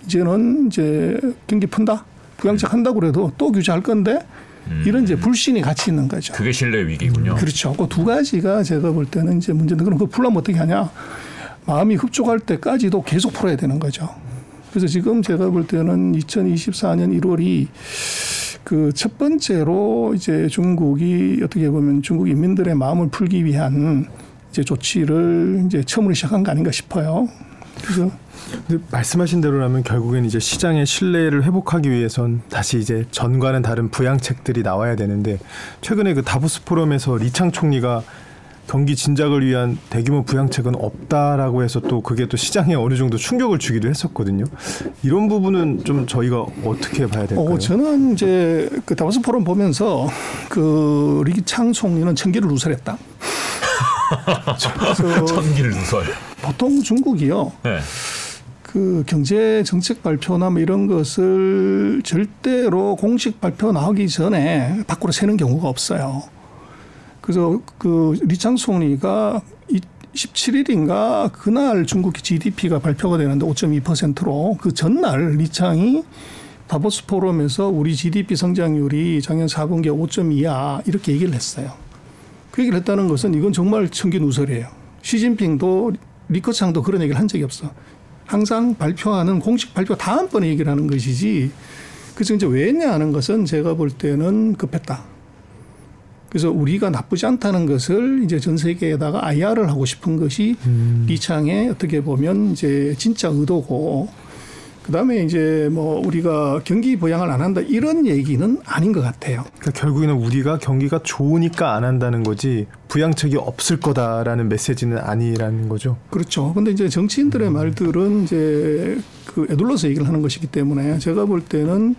이제는 이제 경기 푼다 부양책 한다고 그래도 또 규제할 건데 이런 이제 불신이 같이 있는 거죠. 그게 신뢰 위기군요. 그렇죠. 그 두 가지가 제가 볼 때는 이제 문제인데 그럼 그거 풀려면 어떻게 하냐? 마음이 흡족할 때까지도 계속 풀어야 되는 거죠. 그래서 지금 제가 볼 때는 2024년 1월이 그 첫 번째로 이제 중국이 어떻게 보면 중국 인민들의 마음을 풀기 위한 이제 조치를 이제 처음으로 시작한 거 아닌가 싶어요. 그래서 근데 말씀하신 대로라면 결국엔 이제 시장의 신뢰를 회복하기 위해선 다시 이제 전과는 다른 부양책들이 나와야 되는데 최근에 그 다보스 포럼에서 리창 총리가 경기 진작을 위한 대규모 부양책은 없다라고 해서 또 그게 또 시장에 어느 정도 충격을 주기도 했었거든요. 이런 부분은 좀 저희가 어떻게 봐야 될까요? 어, 저는 이제 그 다보스 포럼 보면서 그 리창 총리는 천기를 누설했다. <laughs> 천기를 누설. 보통 중국이요. 네. 그 경제 정책 발표나 뭐 이런 것을 절대로 공식 발표 나오기 전에 밖으로 새는 경우가 없어요. 그래서 그 리창 총리가 17일인가 그날 중국 GDP가 발표가 되는데 5.2%로 그 전날 리창이 다보스 포럼에서 우리 GDP 성장률이 작년 4분기에 5.2야 이렇게 얘기를 했어요. 그 얘기를 했다는 것은 이건 정말 천기 누설이에요. 시진핑도 리커창도 그런 얘기를 한 적이 없어. 항상 발표하는 공식 발표 다음번에 얘기를 하는 것이지. 그래서 이제 왜 했냐 하는 것은 제가 볼 때는 급했다. 그래서 우리가 나쁘지 않다는 것을 이제 전 세계에다가 IR을 하고 싶은 것이 음. 리창의 어떻게 보면 이제 진짜 의도고 그다음에 이제 뭐 우리가 경기 부양을 안 한다 이런 얘기는 아닌 것 같아요. 그러니까 결국에는 우리가 경기가 좋으니까 안 한다는 거지 부양책이 없을 거다라는 메시지는 아니라는 거죠. 그렇죠. 근데 이제 정치인들의 말들은 이제 그 애둘러서 얘기를 하는 것이기 때문에 제가 볼 때는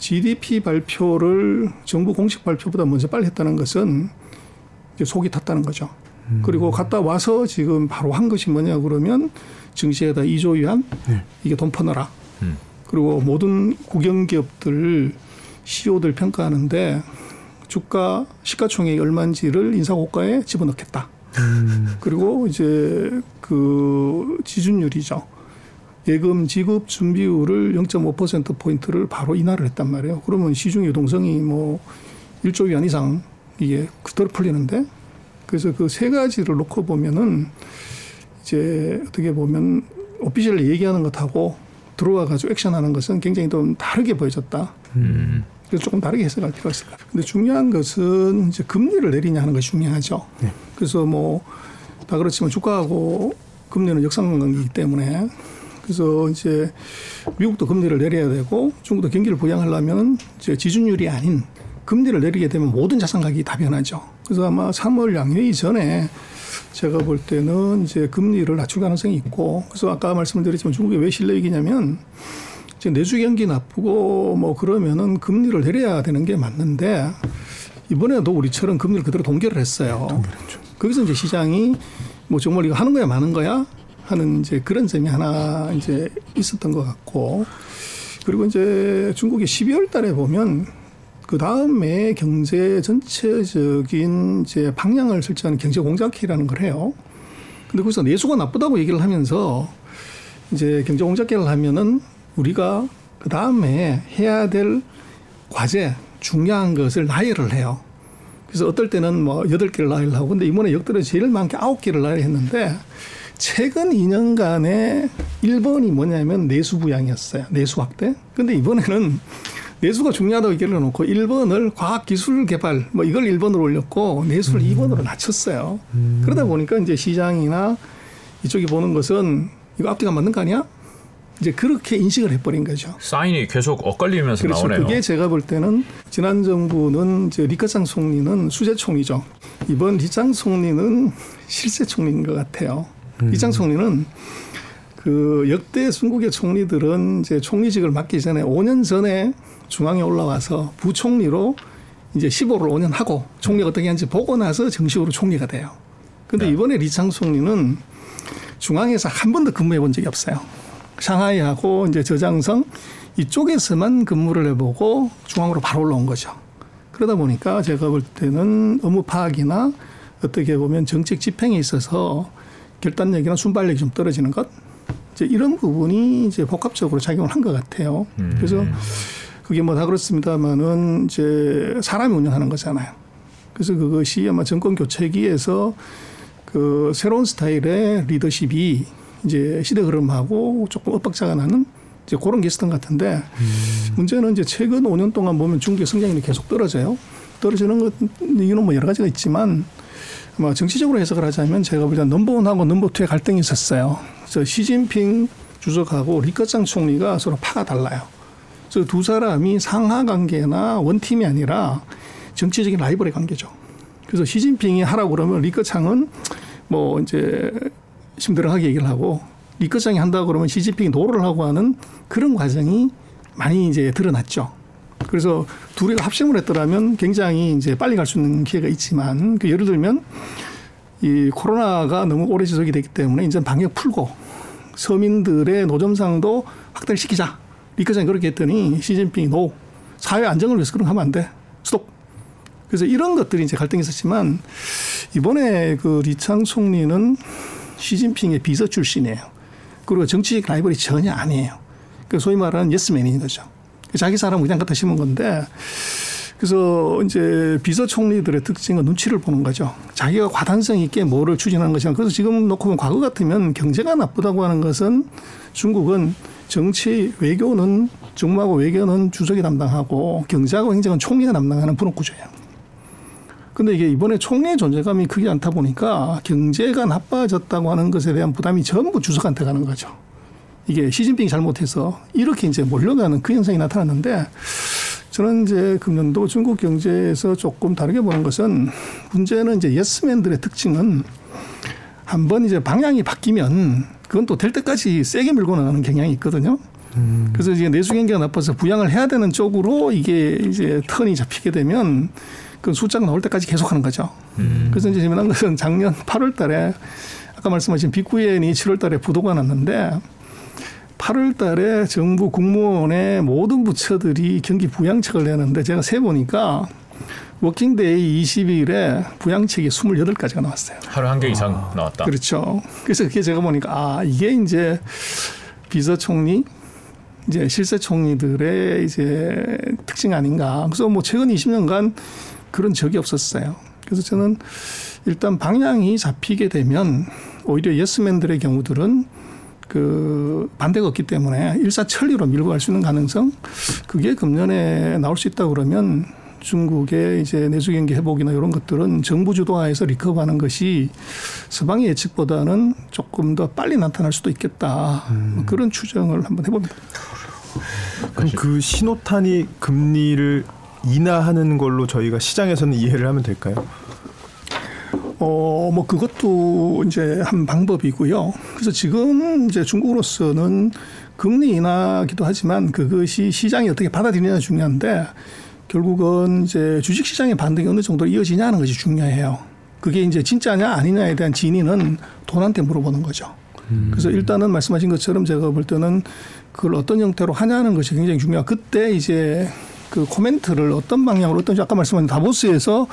GDP 발표를 정부 공식 발표보다 먼저 빨리 했다는 것은 이제 속이 탔다는 거죠. 그리고 갔다 와서 지금 바로 한 것이 뭐냐 그러면 증시에다 2조 위안 네. 이게 돈 퍼넣어라. 음. 그리고 모든 국영 기업들 CEO들 평가하는데 주가 시가총액이 얼마인지를 인사고가에 집어넣겠다. 그리고 이제 그 지준율이죠. 예금 지급 준비율을 0.5% 포인트를 바로 인하를 했단 말이에요. 그러면 시중 유동성이 뭐 1조 위안 이상 이게 그대로 풀리는데 그래서 그 세 가지를 놓고 보면은 이제 어떻게 보면 오피셜리 얘기하는 것하고 들어와 가지고 액션하는 것은 굉장히 좀 다르게 보여졌다. 음. 그래서 조금 다르게 해석할 필요가 있을 것 같아요. 근데 중요한 것은 이제 금리를 내리냐 하는 것이 중요하죠. 네. 그래서 뭐 다 그렇지만 주가하고 금리는 역상관계이기 때문에 그래서 이제 미국도 금리를 내려야 되고 중국도 경기를 부양하려면 이제 지준율이 아닌 금리를 내리게 되면 모든 자산 가격이 다 변하죠. 그래서 아마 3월 양회의 전에 제가 볼 때는 이제 금리를 낮출 가능성이 있고 그래서 아까 말씀을 드렸지만 중국이 왜 실내위기냐면 이제 내수 경기 나쁘고 뭐 그러면은 금리를 내려야 되는 게 맞는데 이번에도 우리처럼 금리를 그대로 동결을 했어요. 거기서 이제 시장이 뭐 정말 이거 하는 거야 마는 거야 하는 이제 그런 점이 하나 이제 있었던 것 같고 그리고 이제 중국이 12월 달에 보면 그 다음에 경제 전체적인 이제 방향을 설정하는 경제 공작기라는 걸 해요. 근데 거기서 내수가 나쁘다고 얘기를 하면서 이제 경제 공작기를 하면은 우리가 그 다음에 해야 될 과제 중요한 것을 나열을 해요. 그래서 어떨 때는 뭐 여덟 개를 나열을 하고 근데 이번에 역대로 제일 많게 아홉 개를 나열했는데 최근 2년간의 일본이 뭐냐면 내수 부양이었어요. 내수 확대. 근데 이번에는 <laughs> 내수가 중요하다고 얘기를 해놓고 1번을 과학기술 개발 뭐 이걸 1번으로 올렸고 내수를 음. 2번으로 낮췄어요. 음. 그러다 보니까 이제 시장이나 이쪽이 보는 것은 이거 앞뒤가 맞는 거 아니야? 이제 그렇게 인식을 해버린 거죠. 사인이 계속 엇갈리면서 그렇죠. 나오네요. 그게 제가 볼 때는 지난 정부는 이제 리커창 총리는 수재 총리죠. 이번 리장 총리는 실세 총리인 것 같아요. 음. 리장 총리는 그 역대 중국의 총리들은 이제 총리직을 맡기 전에 5년 전에 중앙에 올라와서 부총리로 이제 15를 5년 하고 총리가 어떻게 하는지 보고 나서 정식으로 총리가 돼요. 근데 네. 이번에 리창 총리는 중앙에서 한 번도 근무해 본 적이 없어요. 상하이하고 이제 저장성 이쪽에서만 근무를 해보고 중앙으로 바로 올라온 거죠. 그러다 보니까 제가 볼 때는 업무 파악이나 어떻게 보면 정책 집행에 있어서 결단력이나 순발력이 좀 떨어지는 것 이제 이런 부분이 이제 복합적으로 작용을 한 것 같아요. 음. 그래서 그게 뭐 다 그렇습니다만은 이제 사람이 운영하는 거잖아요. 그래서 그것이 아마 정권 교체기에서 그 새로운 스타일의 리더십이 이제 시대 흐름하고 조금 엇박자가 나는 이제 그런 게스턴 같은데 음. 문제는 이제 최근 5년 동안 보면 중국의 성장률이 계속 떨어져요. 떨어지는 것 이유는 뭐 여러 가지가 있지만 아마 정치적으로 해석을 하자면 제가 보기엔 넘버원하고 넘버투의 갈등이 있었어요. 그래서 시진핑 주석하고 리커짱 총리가 서로 파가 달라요. 그래서 두 사람이 상하 관계나 one team이 아니라 정치적인 라이벌의 관계죠. 그래서 시진핑이 하라고 그러면 리커창은 뭐 이제 심드렁하게 얘기를 하고 리커창이 한다고 그러면 시진핑이 no를 하고 하는 그런 과정이 많이 이제 드러났죠. 그래서 둘이가 합심을 했더라면 굉장히 이제 빨리 갈 수 있는 기회가 있지만 그 예를 들면 이 코로나가 너무 오래 지속이 됐기 때문에 이제 방역 풀고 서민들의 노점상도 확대를 시키자. 리커창이 그렇게 했더니 시진핑이 no. 사회 안정을 위해서 그런 거 하면 안 돼. 스톱. 그래서 이런 것들이 이제 갈등이 있었지만 이번에 그 리창 총리는 시진핑의 비서 출신이에요. 그리고 정치적 라이벌이 전혀 아니에요. 그 소위 말하는 예스맨인 거죠. 자기 사람 그냥 갖다 심은 건데 그래서 이제 비서 총리들의 특징은 눈치를 보는 거죠. 자기가 과단성 있게 뭐를 추진하는 것이 그래서 지금 놓고 보면 과거 같으면 경제가 나쁘다고 하는 것은 중국은 정치 외교는 정무하고 외교는 주석이 담당하고 경제하고 행정은 총리가 담당하는 분업 구조예요. 근데 이게 이번에 총리의 존재감이 크지 않다 보니까 경제가 나빠졌다고 하는 것에 대한 부담이 전부 주석한테 가는 거죠. 이게 시진핑이 잘못해서 이렇게 이제 몰려가는 그 현상이 나타났는데 저는 이제 금년도 중국 경제에서 조금 다르게 보는 것은 문제는 이제 예스맨들의 특징은 한번 이제 방향이 바뀌면 그건 또 될 때까지 세게 밀고 나가는 경향이 있거든요. 음. 그래서 이제 내수 경기가 나빠서 부양을 해야 되는 쪽으로 이게 이제 턴이 잡히게 되면 그 숫자가 나올 때까지 계속하는 거죠. 음. 그래서 이제 재미난 것은 작년 8월 달에 아까 말씀하신 비구엔이 7월 달에 부도가 났는데 8월 달에 정부 국무원의 모든 부처들이 경기 부양책을 내는데 제가 세 보니까 working day 20일에 부양책이 28가지가 나왔어요. 하루 한 개 이상 아, 나왔다. 그렇죠. 그래서 그게 제가 보니까 아, 이게 이제 비서총리 이제 실세 총리들의 이제 특징 아닌가. 그래서 뭐 최근 20년간 그런 적이 없었어요. 그래서 저는 일단 방향이 잡히게 되면 오히려 예스맨들의 경우들은 그 반대가 없기 때문에 일사천리로 밀고 갈 수 있는 가능성 그게 금년에 나올 수 있다 그러면 중국의 이제 내수 경기 회복이나 이런 것들은 정부 주도하에서 리커버하는 것이 서방의 예측보다는 조금 더 빨리 나타날 수도 있겠다. 음. 뭐 그런 추정을 한번 해봅니다. 그럼 그 신호탄이 금리를 인하하는 걸로 저희가 시장에서는 이해를 하면 될까요? 어, 뭐 그것도 이제 한 방법이고요. 그래서 지금 이제 중국으로서는 금리 인하기도 하지만 그것이 시장이 어떻게 받아들이느냐 중요한데 결국은 이제 주식 시장의 반등이 어느 정도 이어지냐 하는 것이 중요해요. 그게 이제 진짜냐 아니냐에 대한 진위는 돈한테 물어보는 거죠. 그래서 일단은 말씀하신 것처럼 제가 볼 때는 그걸 어떤 형태로 하냐는 것이 굉장히 중요하고 그때 이제 그 코멘트를 어떤 방향으로 어떤 아까 말씀하신 다보스에서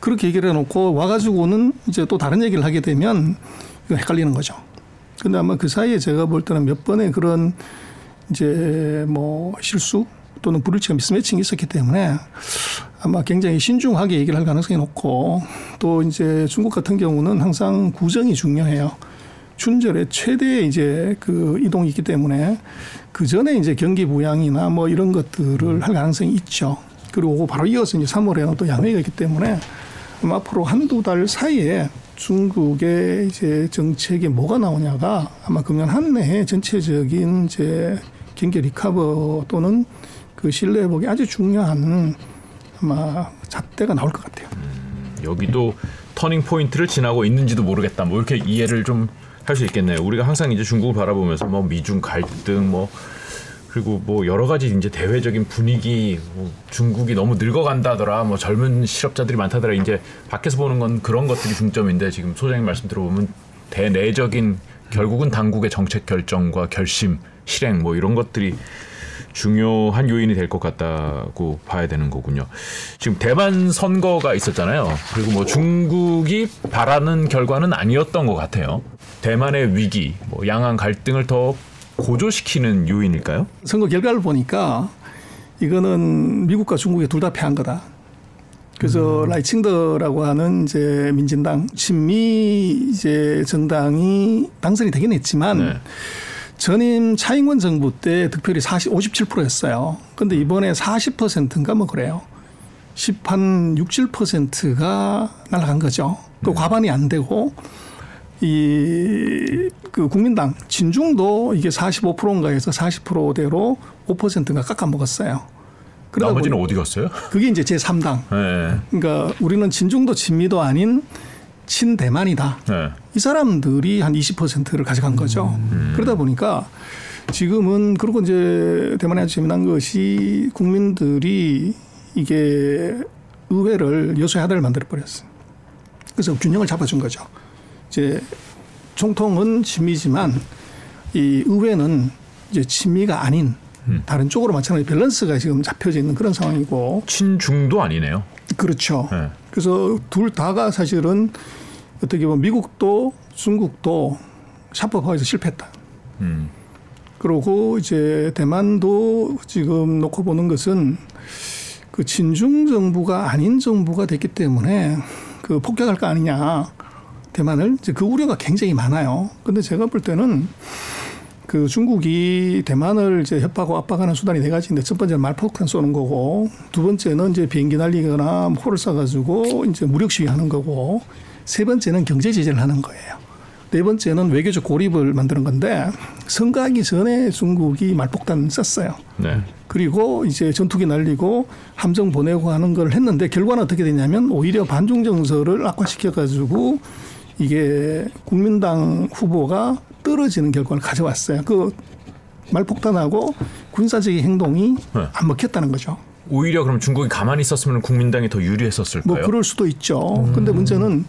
그렇게 얘기를 해놓고 와가지고는 이제 또 다른 얘기를 하게 되면 이거 헷갈리는 거죠. 근데 아마 그 사이에 제가 볼 때는 몇 번의 그런 이제 뭐 실수 또는 불일치가 미스매칭이 있었기 때문에 아마 굉장히 신중하게 얘기를 할 가능성이 높고 또 이제 중국 같은 경우는 항상 구정이 중요해요. 춘절에 최대 이제 그 이동이 있기 때문에 그 전에 이제 경기 부양이나 뭐 이런 것들을 할 가능성이 있죠. 그리고 바로 이어서 이제 3월에는 또 양회가 있기 때문에 아마 앞으로 한두 달 사이에 중국의 이제 정책에 뭐가 나오냐가 아마 금년 한 해의 전체적인 이제 경기 recover 또는 그 신뢰 회복이 아주 중요한 아마 잣대가 나올 것 같아요. 여기도 터닝 포인트를 지나고 있는지도 모르겠다. 뭐 이렇게 이해를 좀 할 수 있겠네요. 우리가 항상 이제 중국을 바라보면서 뭐 미중 갈등 뭐 그리고 뭐 여러 가지 이제 대외적인 분위기 뭐 중국이 너무 늙어간다더라 뭐 젊은 실업자들이 많다더라 이제 밖에서 보는 건 그런 것들이 중점인데 지금 소장님 말씀 들어보면 대내적인 결국은 당국의 정책 결정과 결심 실행 뭐 이런 것들이 중요한 요인이 될 것 같다고 봐야 되는 거군요. 지금 대만 선거가 있었잖아요. 그리고 뭐 중국이 바라는 결과는 아니었던 것 같아요. 대만의 위기, 뭐 양안 갈등을 더 고조시키는 요인일까요? 선거 결과를 보니까 이거는 미국과 중국이 둘 다 패한 거다. 그래서 라이칭더라고 하는 이제 민진당 친미 이제 정당이 당선이 되긴 했지만 네. 전임 차잉원 정부 때 득표율이 40, 57%였어요. 근데 이번에 40%인가 뭐 그래요. 10한 6, 7%가 날아간 거죠. 또 과반이 안 되고 이 그 국민당 진중도 이게 45%인가 해서 40%대로 5%인가 깎아 먹었어요. 나머지는 어디 갔어요? 그게 이제 제 3당. 네. 그러니까 우리는 진중도 친미도 아닌 친대만이다. 네. 이 사람들이 한 20%를 가져간 거죠. 그러다 보니까 지금은 그리고 이제 대만에 아주 재미난 것이 국민들이 이게 의회를 여소의 하나를 만들어 버렸어요. 그래서 균형을 잡아준 거죠. 이제 총통은 친미지만 이 의회는 이제 친미가 아닌 다른 쪽으로 마찬가지 밸런스가 지금 잡혀져 있는 그런 상황이고 친중도 아니네요. 그렇죠. 네. 그래서 둘 다가 사실은 어떻게 보면 미국도 중국도 샤프파워에서 실패했다. 음. 그러고 이제 대만도 지금 놓고 보는 것은 그 친중 정부가 아닌 정부가 됐기 때문에 그 폭격할 거 아니냐 대만을 이제 그 우려가 굉장히 많아요. 근데 제가 볼 때는 그 중국이 대만을 이제 협박하고 압박하는 수단이 네 가지인데 첫 번째는 말폭탄 쏘는 거고 두 번째는 이제 비행기 날리거나 포를 쏴가지고 이제 무력 시위하는 거고 세 번째는 경제 제재를 하는 거예요. 네 번째는 외교적 고립을 만드는 건데 선거하기 전에 중국이 말폭탄 썼어요. 네. 그리고 이제 전투기 날리고 함정 보내고 하는 걸 했는데 결과는 어떻게 되냐면 오히려 반중 정서를 악화시켜 가지고 이게 국민당 후보가 떨어지는 결과를 가져왔어요. 그 말폭탄하고 군사적인 행동이 네. 안 먹혔다는 거죠. 오히려 그럼 중국이 가만히 있었으면 국민당이 더 유리했었을까요? 뭐 그럴 수도 있죠. 근데 문제는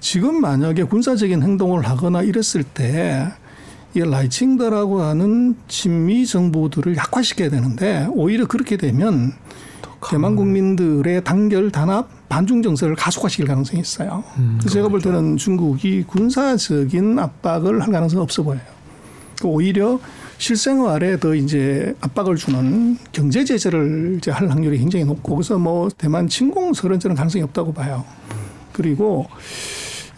지금 만약에 군사적인 행동을 하거나 이랬을 때 이 라이칭더라고 하는 친미 정부들을 약화시켜야 되는데 오히려 그렇게 되면 대만 국민들의 단결 단합 반중 정서를 가속화시킬 가능성이 있어요. 그래서 제가 볼 때는 중국이 군사적인 압박을 할 가능성은 없어 보여요. 오히려 실생활에 더 이제 압박을 주는 경제 제재를 이제 할 확률이 굉장히 높고 그래서 뭐 대만 침공설은 저는 가능성이 없다고 봐요. 그리고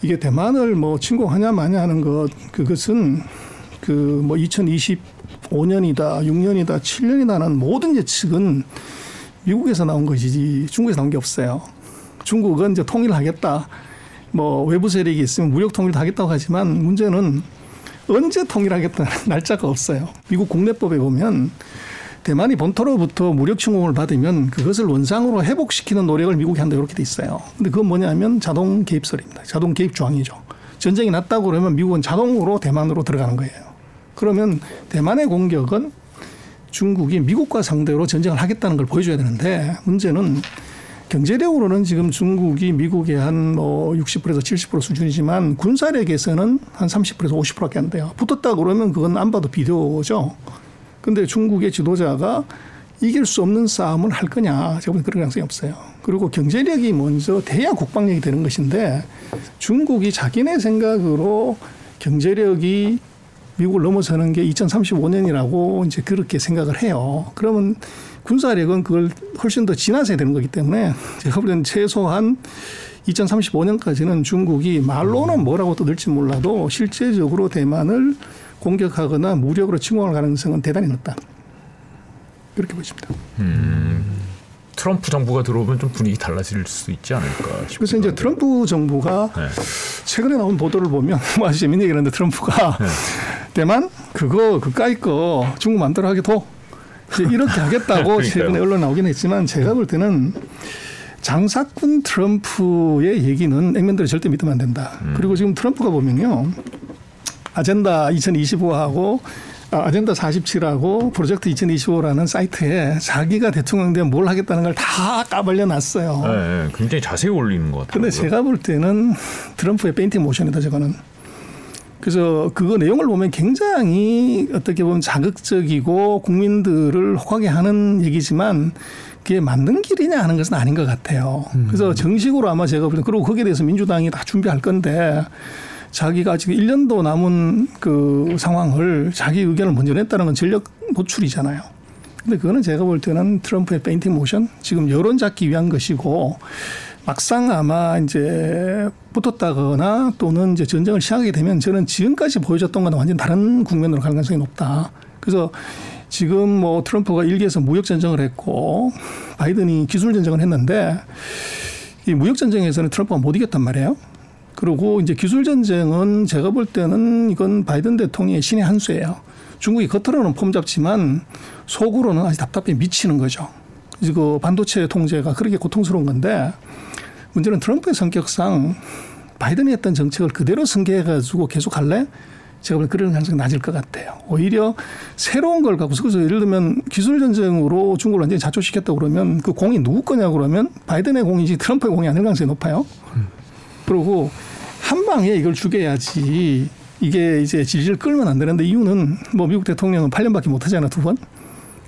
이게 대만을 뭐 침공하냐 마냐 하는 것 그것은 그 뭐 2025년이다, 6년이다, 7년이다는 모든 예측은 미국에서 나온 것이지 중국에서 나온 게 없어요. 중국은 이제 통일하겠다. 뭐 외부 세력이 있으면 무력 통일도 하겠다고 하지만 문제는 언제 통일하겠다는 <laughs> 날짜가 없어요. 미국 국내법에 보면 대만이 본토로부터 무력 침공을 받으면 그것을 원상으로 회복시키는 노력을 미국이 한다 이렇게 돼 있어요. 근데 그건 뭐냐면 자동 개입설입니다. 자동 개입 조항이죠. 전쟁이 났다고 그러면 미국은 자동으로 대만으로 들어가는 거예요. 그러면 대만의 공격은 중국이 미국과 상대로 전쟁을 하겠다는 걸 보여줘야 되는데 문제는 경제력으로는 지금 중국이 미국의 한 뭐 60%에서 70% 수준이지만 군사력에서는 한 30%에서 50%밖에 안 돼요. 붙었다 그러면 그건 안 봐도 비디오죠. 근데 중국의 지도자가 이길 수 없는 싸움을 할 거냐? 제가 보기엔 그런 가능성이 없어요. 그리고 경제력이 먼저 돼야 국방력이 되는 것인데 중국이 자기네 생각으로 경제력이 미국을 넘어서는 게 2035년이라고 이제 그렇게 생각을 해요. 그러면 군사력은 그걸 훨씬 더 지나서 해야 되는 거기 때문에 제가 볼 때는 최소한 2035년까지는 중국이 말로는 뭐라고 떠들지 몰라도 실제적으로 대만을 공격하거나 무력으로 침공할 가능성은 대단히 높다. 그렇게 보십니다. 트럼프 정부가 들어오면 좀 분위기 달라질 수 있지 않을까 싶기도 그래서 이제. 트럼프 정부가 네. 최근에 나온 보도를 보면 <laughs> 뭐 아주 재밌는 얘기를 하는데 트럼프가 네. 대만 그거 그까이 거 중국 마음대로 하게 둬 이제 이렇게 하겠다고. <laughs> 최근에 언론 나오긴 했지만 제가 볼 때는 장사꾼 트럼프의 얘기는 액면들이 절대 믿으면 안 된다. 음. 그리고 지금 트럼프가 보면요 아젠다 2025하고 아, 아젠다 47하고 프로젝트 2025라는 사이트에 자기가 대통령 되면 뭘 하겠다는 걸 다 까발려 놨어요. 네, 네, 굉장히 자세히 올리는 것 같아요. 근데 제가 볼 때는 트럼프의 feinting motion이다 저거는. 그래서 그거 내용을 보면 굉장히 어떻게 보면 자극적이고 국민들을 혹하게 하는 얘기지만 그게 맞는 길이냐 하는 것은 아닌 것 같아요. 그래서 정식으로 아마 제가 볼 때 그리고 거기에 대해서 민주당이 다 준비할 건데 자기가 지금 1년도 남은 그 상황을 자기 의견을 먼저 냈다는 건 전력 노출이잖아요. 근데 그거는 제가 볼 때는 트럼프의 feinting motion 지금 여론 잡기 위한 것이고 막상 아마 이제 붙었다거나 또는 이제 전쟁을 시작하게 되면 저는 지금까지 보여줬던 거는 완전 다른 국면으로 갈 가능성이 높다. 그래서 지금 뭐 트럼프가 일기에서 무역 전쟁을 했고 바이든이 기술 전쟁을 했는데 이 무역 전쟁에서는 트럼프가 못 이겼단 말이에요. 그리고 이제 기술 전쟁은 제가 볼 때는 이건 바이든 대통령의 신의 한 수예요. 중국이 겉으로는 폼 잡지만 속으로는 아주 답답해 미치는 거죠. 그 반도체 통제가 그렇게 고통스러운 건데 문제는 트럼프의 성격상 바이든이 했던 정책을 그대로 승계해가지고 계속 할래? 제가 보기엔 그런 가능성이 낮을 것 같아요. 오히려 새로운 걸 갖고 그래서 예를 들면 기술 전쟁으로 중국을 완전히 자초시켰다 그러면 그 공이 누구 거냐 그러면 바이든의 공이지 트럼프의 공이 아닐 가능성이 높아요. 그리고 한 방에 이걸 죽여야지 이게 이제 질질 끌면 안 되는데 이유는 뭐 미국 대통령은 8년밖에 못 하잖아 두 번.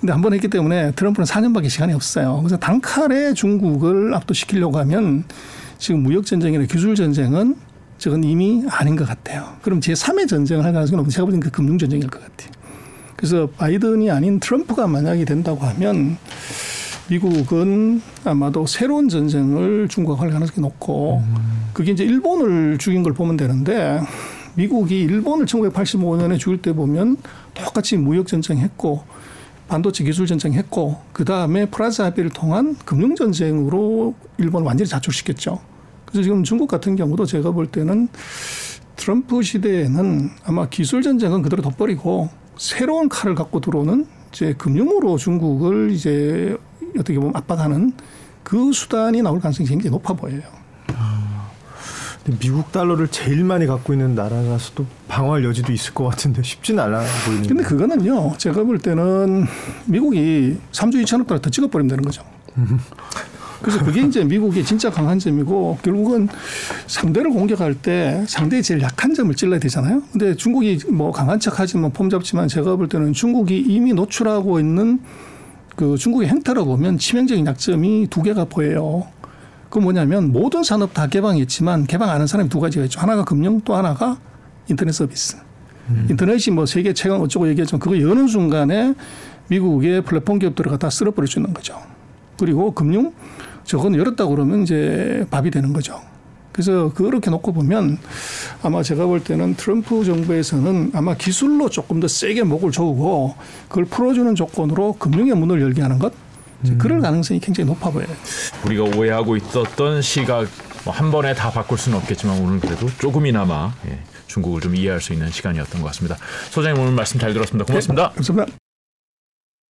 근데 한 번 했기 때문에 트럼프는 4년밖에 시간이 없어요. 그래서 단칼에 중국을 압도시키려고 하면 지금 무역 전쟁이나 기술 전쟁은 저건 이미 아닌 것 같아요. 그럼 제 3의 전쟁을 할 가능성이 높은 제가 보기엔 그 금융 전쟁일 것 같아요. 그래서 바이든이 아닌 트럼프가 만약에 된다고 하면 미국은 아마도 새로운 전쟁을 중국과 할 가능성이 높고 그게 이제 일본을 죽인 걸 보면 되는데 미국이 일본을 1985년에 죽일 때 보면 똑같이 무역 전쟁했고 반도체 기술 전쟁했고 그 다음에 프라즈 합의를 통한 금융 전쟁으로 일본을 완전히 자초시켰죠. 그래서 지금 중국 같은 경우도 제가 볼 때는 트럼프 시대에는 아마 기술 전쟁은 그대로 덧버리고 새로운 칼을 갖고 들어오는 이제 금융으로 중국을 이제 어떻게 보면 압박하는 그 수단이 나올 가능성이 굉장히 높아 보여요. 근데 미국 달러를 제일 많이 갖고 있는 나라라서도 방어할 여지도 있을 것 같은데 쉽지는 않아 보이는. 근데 그거는요, 제가 볼 때는 미국이 3조 2천억 달러 더 찍어버리면 되는 거죠. 그래서 그게 이제 미국의 진짜 강한 점이고 결국은 상대를 공격할 때 상대의 제일 약한 점을 찔러야 되잖아요. 근데 중국이 뭐 강한 척 하지만 폼 잡지만 제가 볼 때는 중국이 이미 노출하고 있는 그 중국의 행태로 보면 치명적인 약점이 두 개가 보여요. 그 뭐냐면 모든 산업 다 개방했지만 개방 안 한 사람이 두 가지가 있죠. 하나가 금융 또 하나가 인터넷 서비스. 인터넷이 뭐 세계 최강 어쩌고 얘기하지만 그거 여는 순간에 미국의 플랫폼 기업들을 갖다 쓸어버릴 수 있는 거죠. 그리고 금융 저건 열었다 그러면 이제 밥이 되는 거죠. 그래서 그렇게 놓고 보면 아마 제가 볼 때는 트럼프 정부에서는 아마 기술로 조금 더 세게 목을 조우고 그걸 풀어주는 조건으로 금융의 문을 열게 하는 것 이제 그럴 가능성이 굉장히 높아 보여요. 우리가 오해하고 있었던 시각 뭐 한 번에 다 바꿀 수는 없겠지만 오늘 그래도 조금이나마 예, 중국을 좀 이해할 수 있는 시간이었던 것 같습니다. 소장님 오늘 말씀 잘 들었습니다. 고맙습니다. 감사합니다.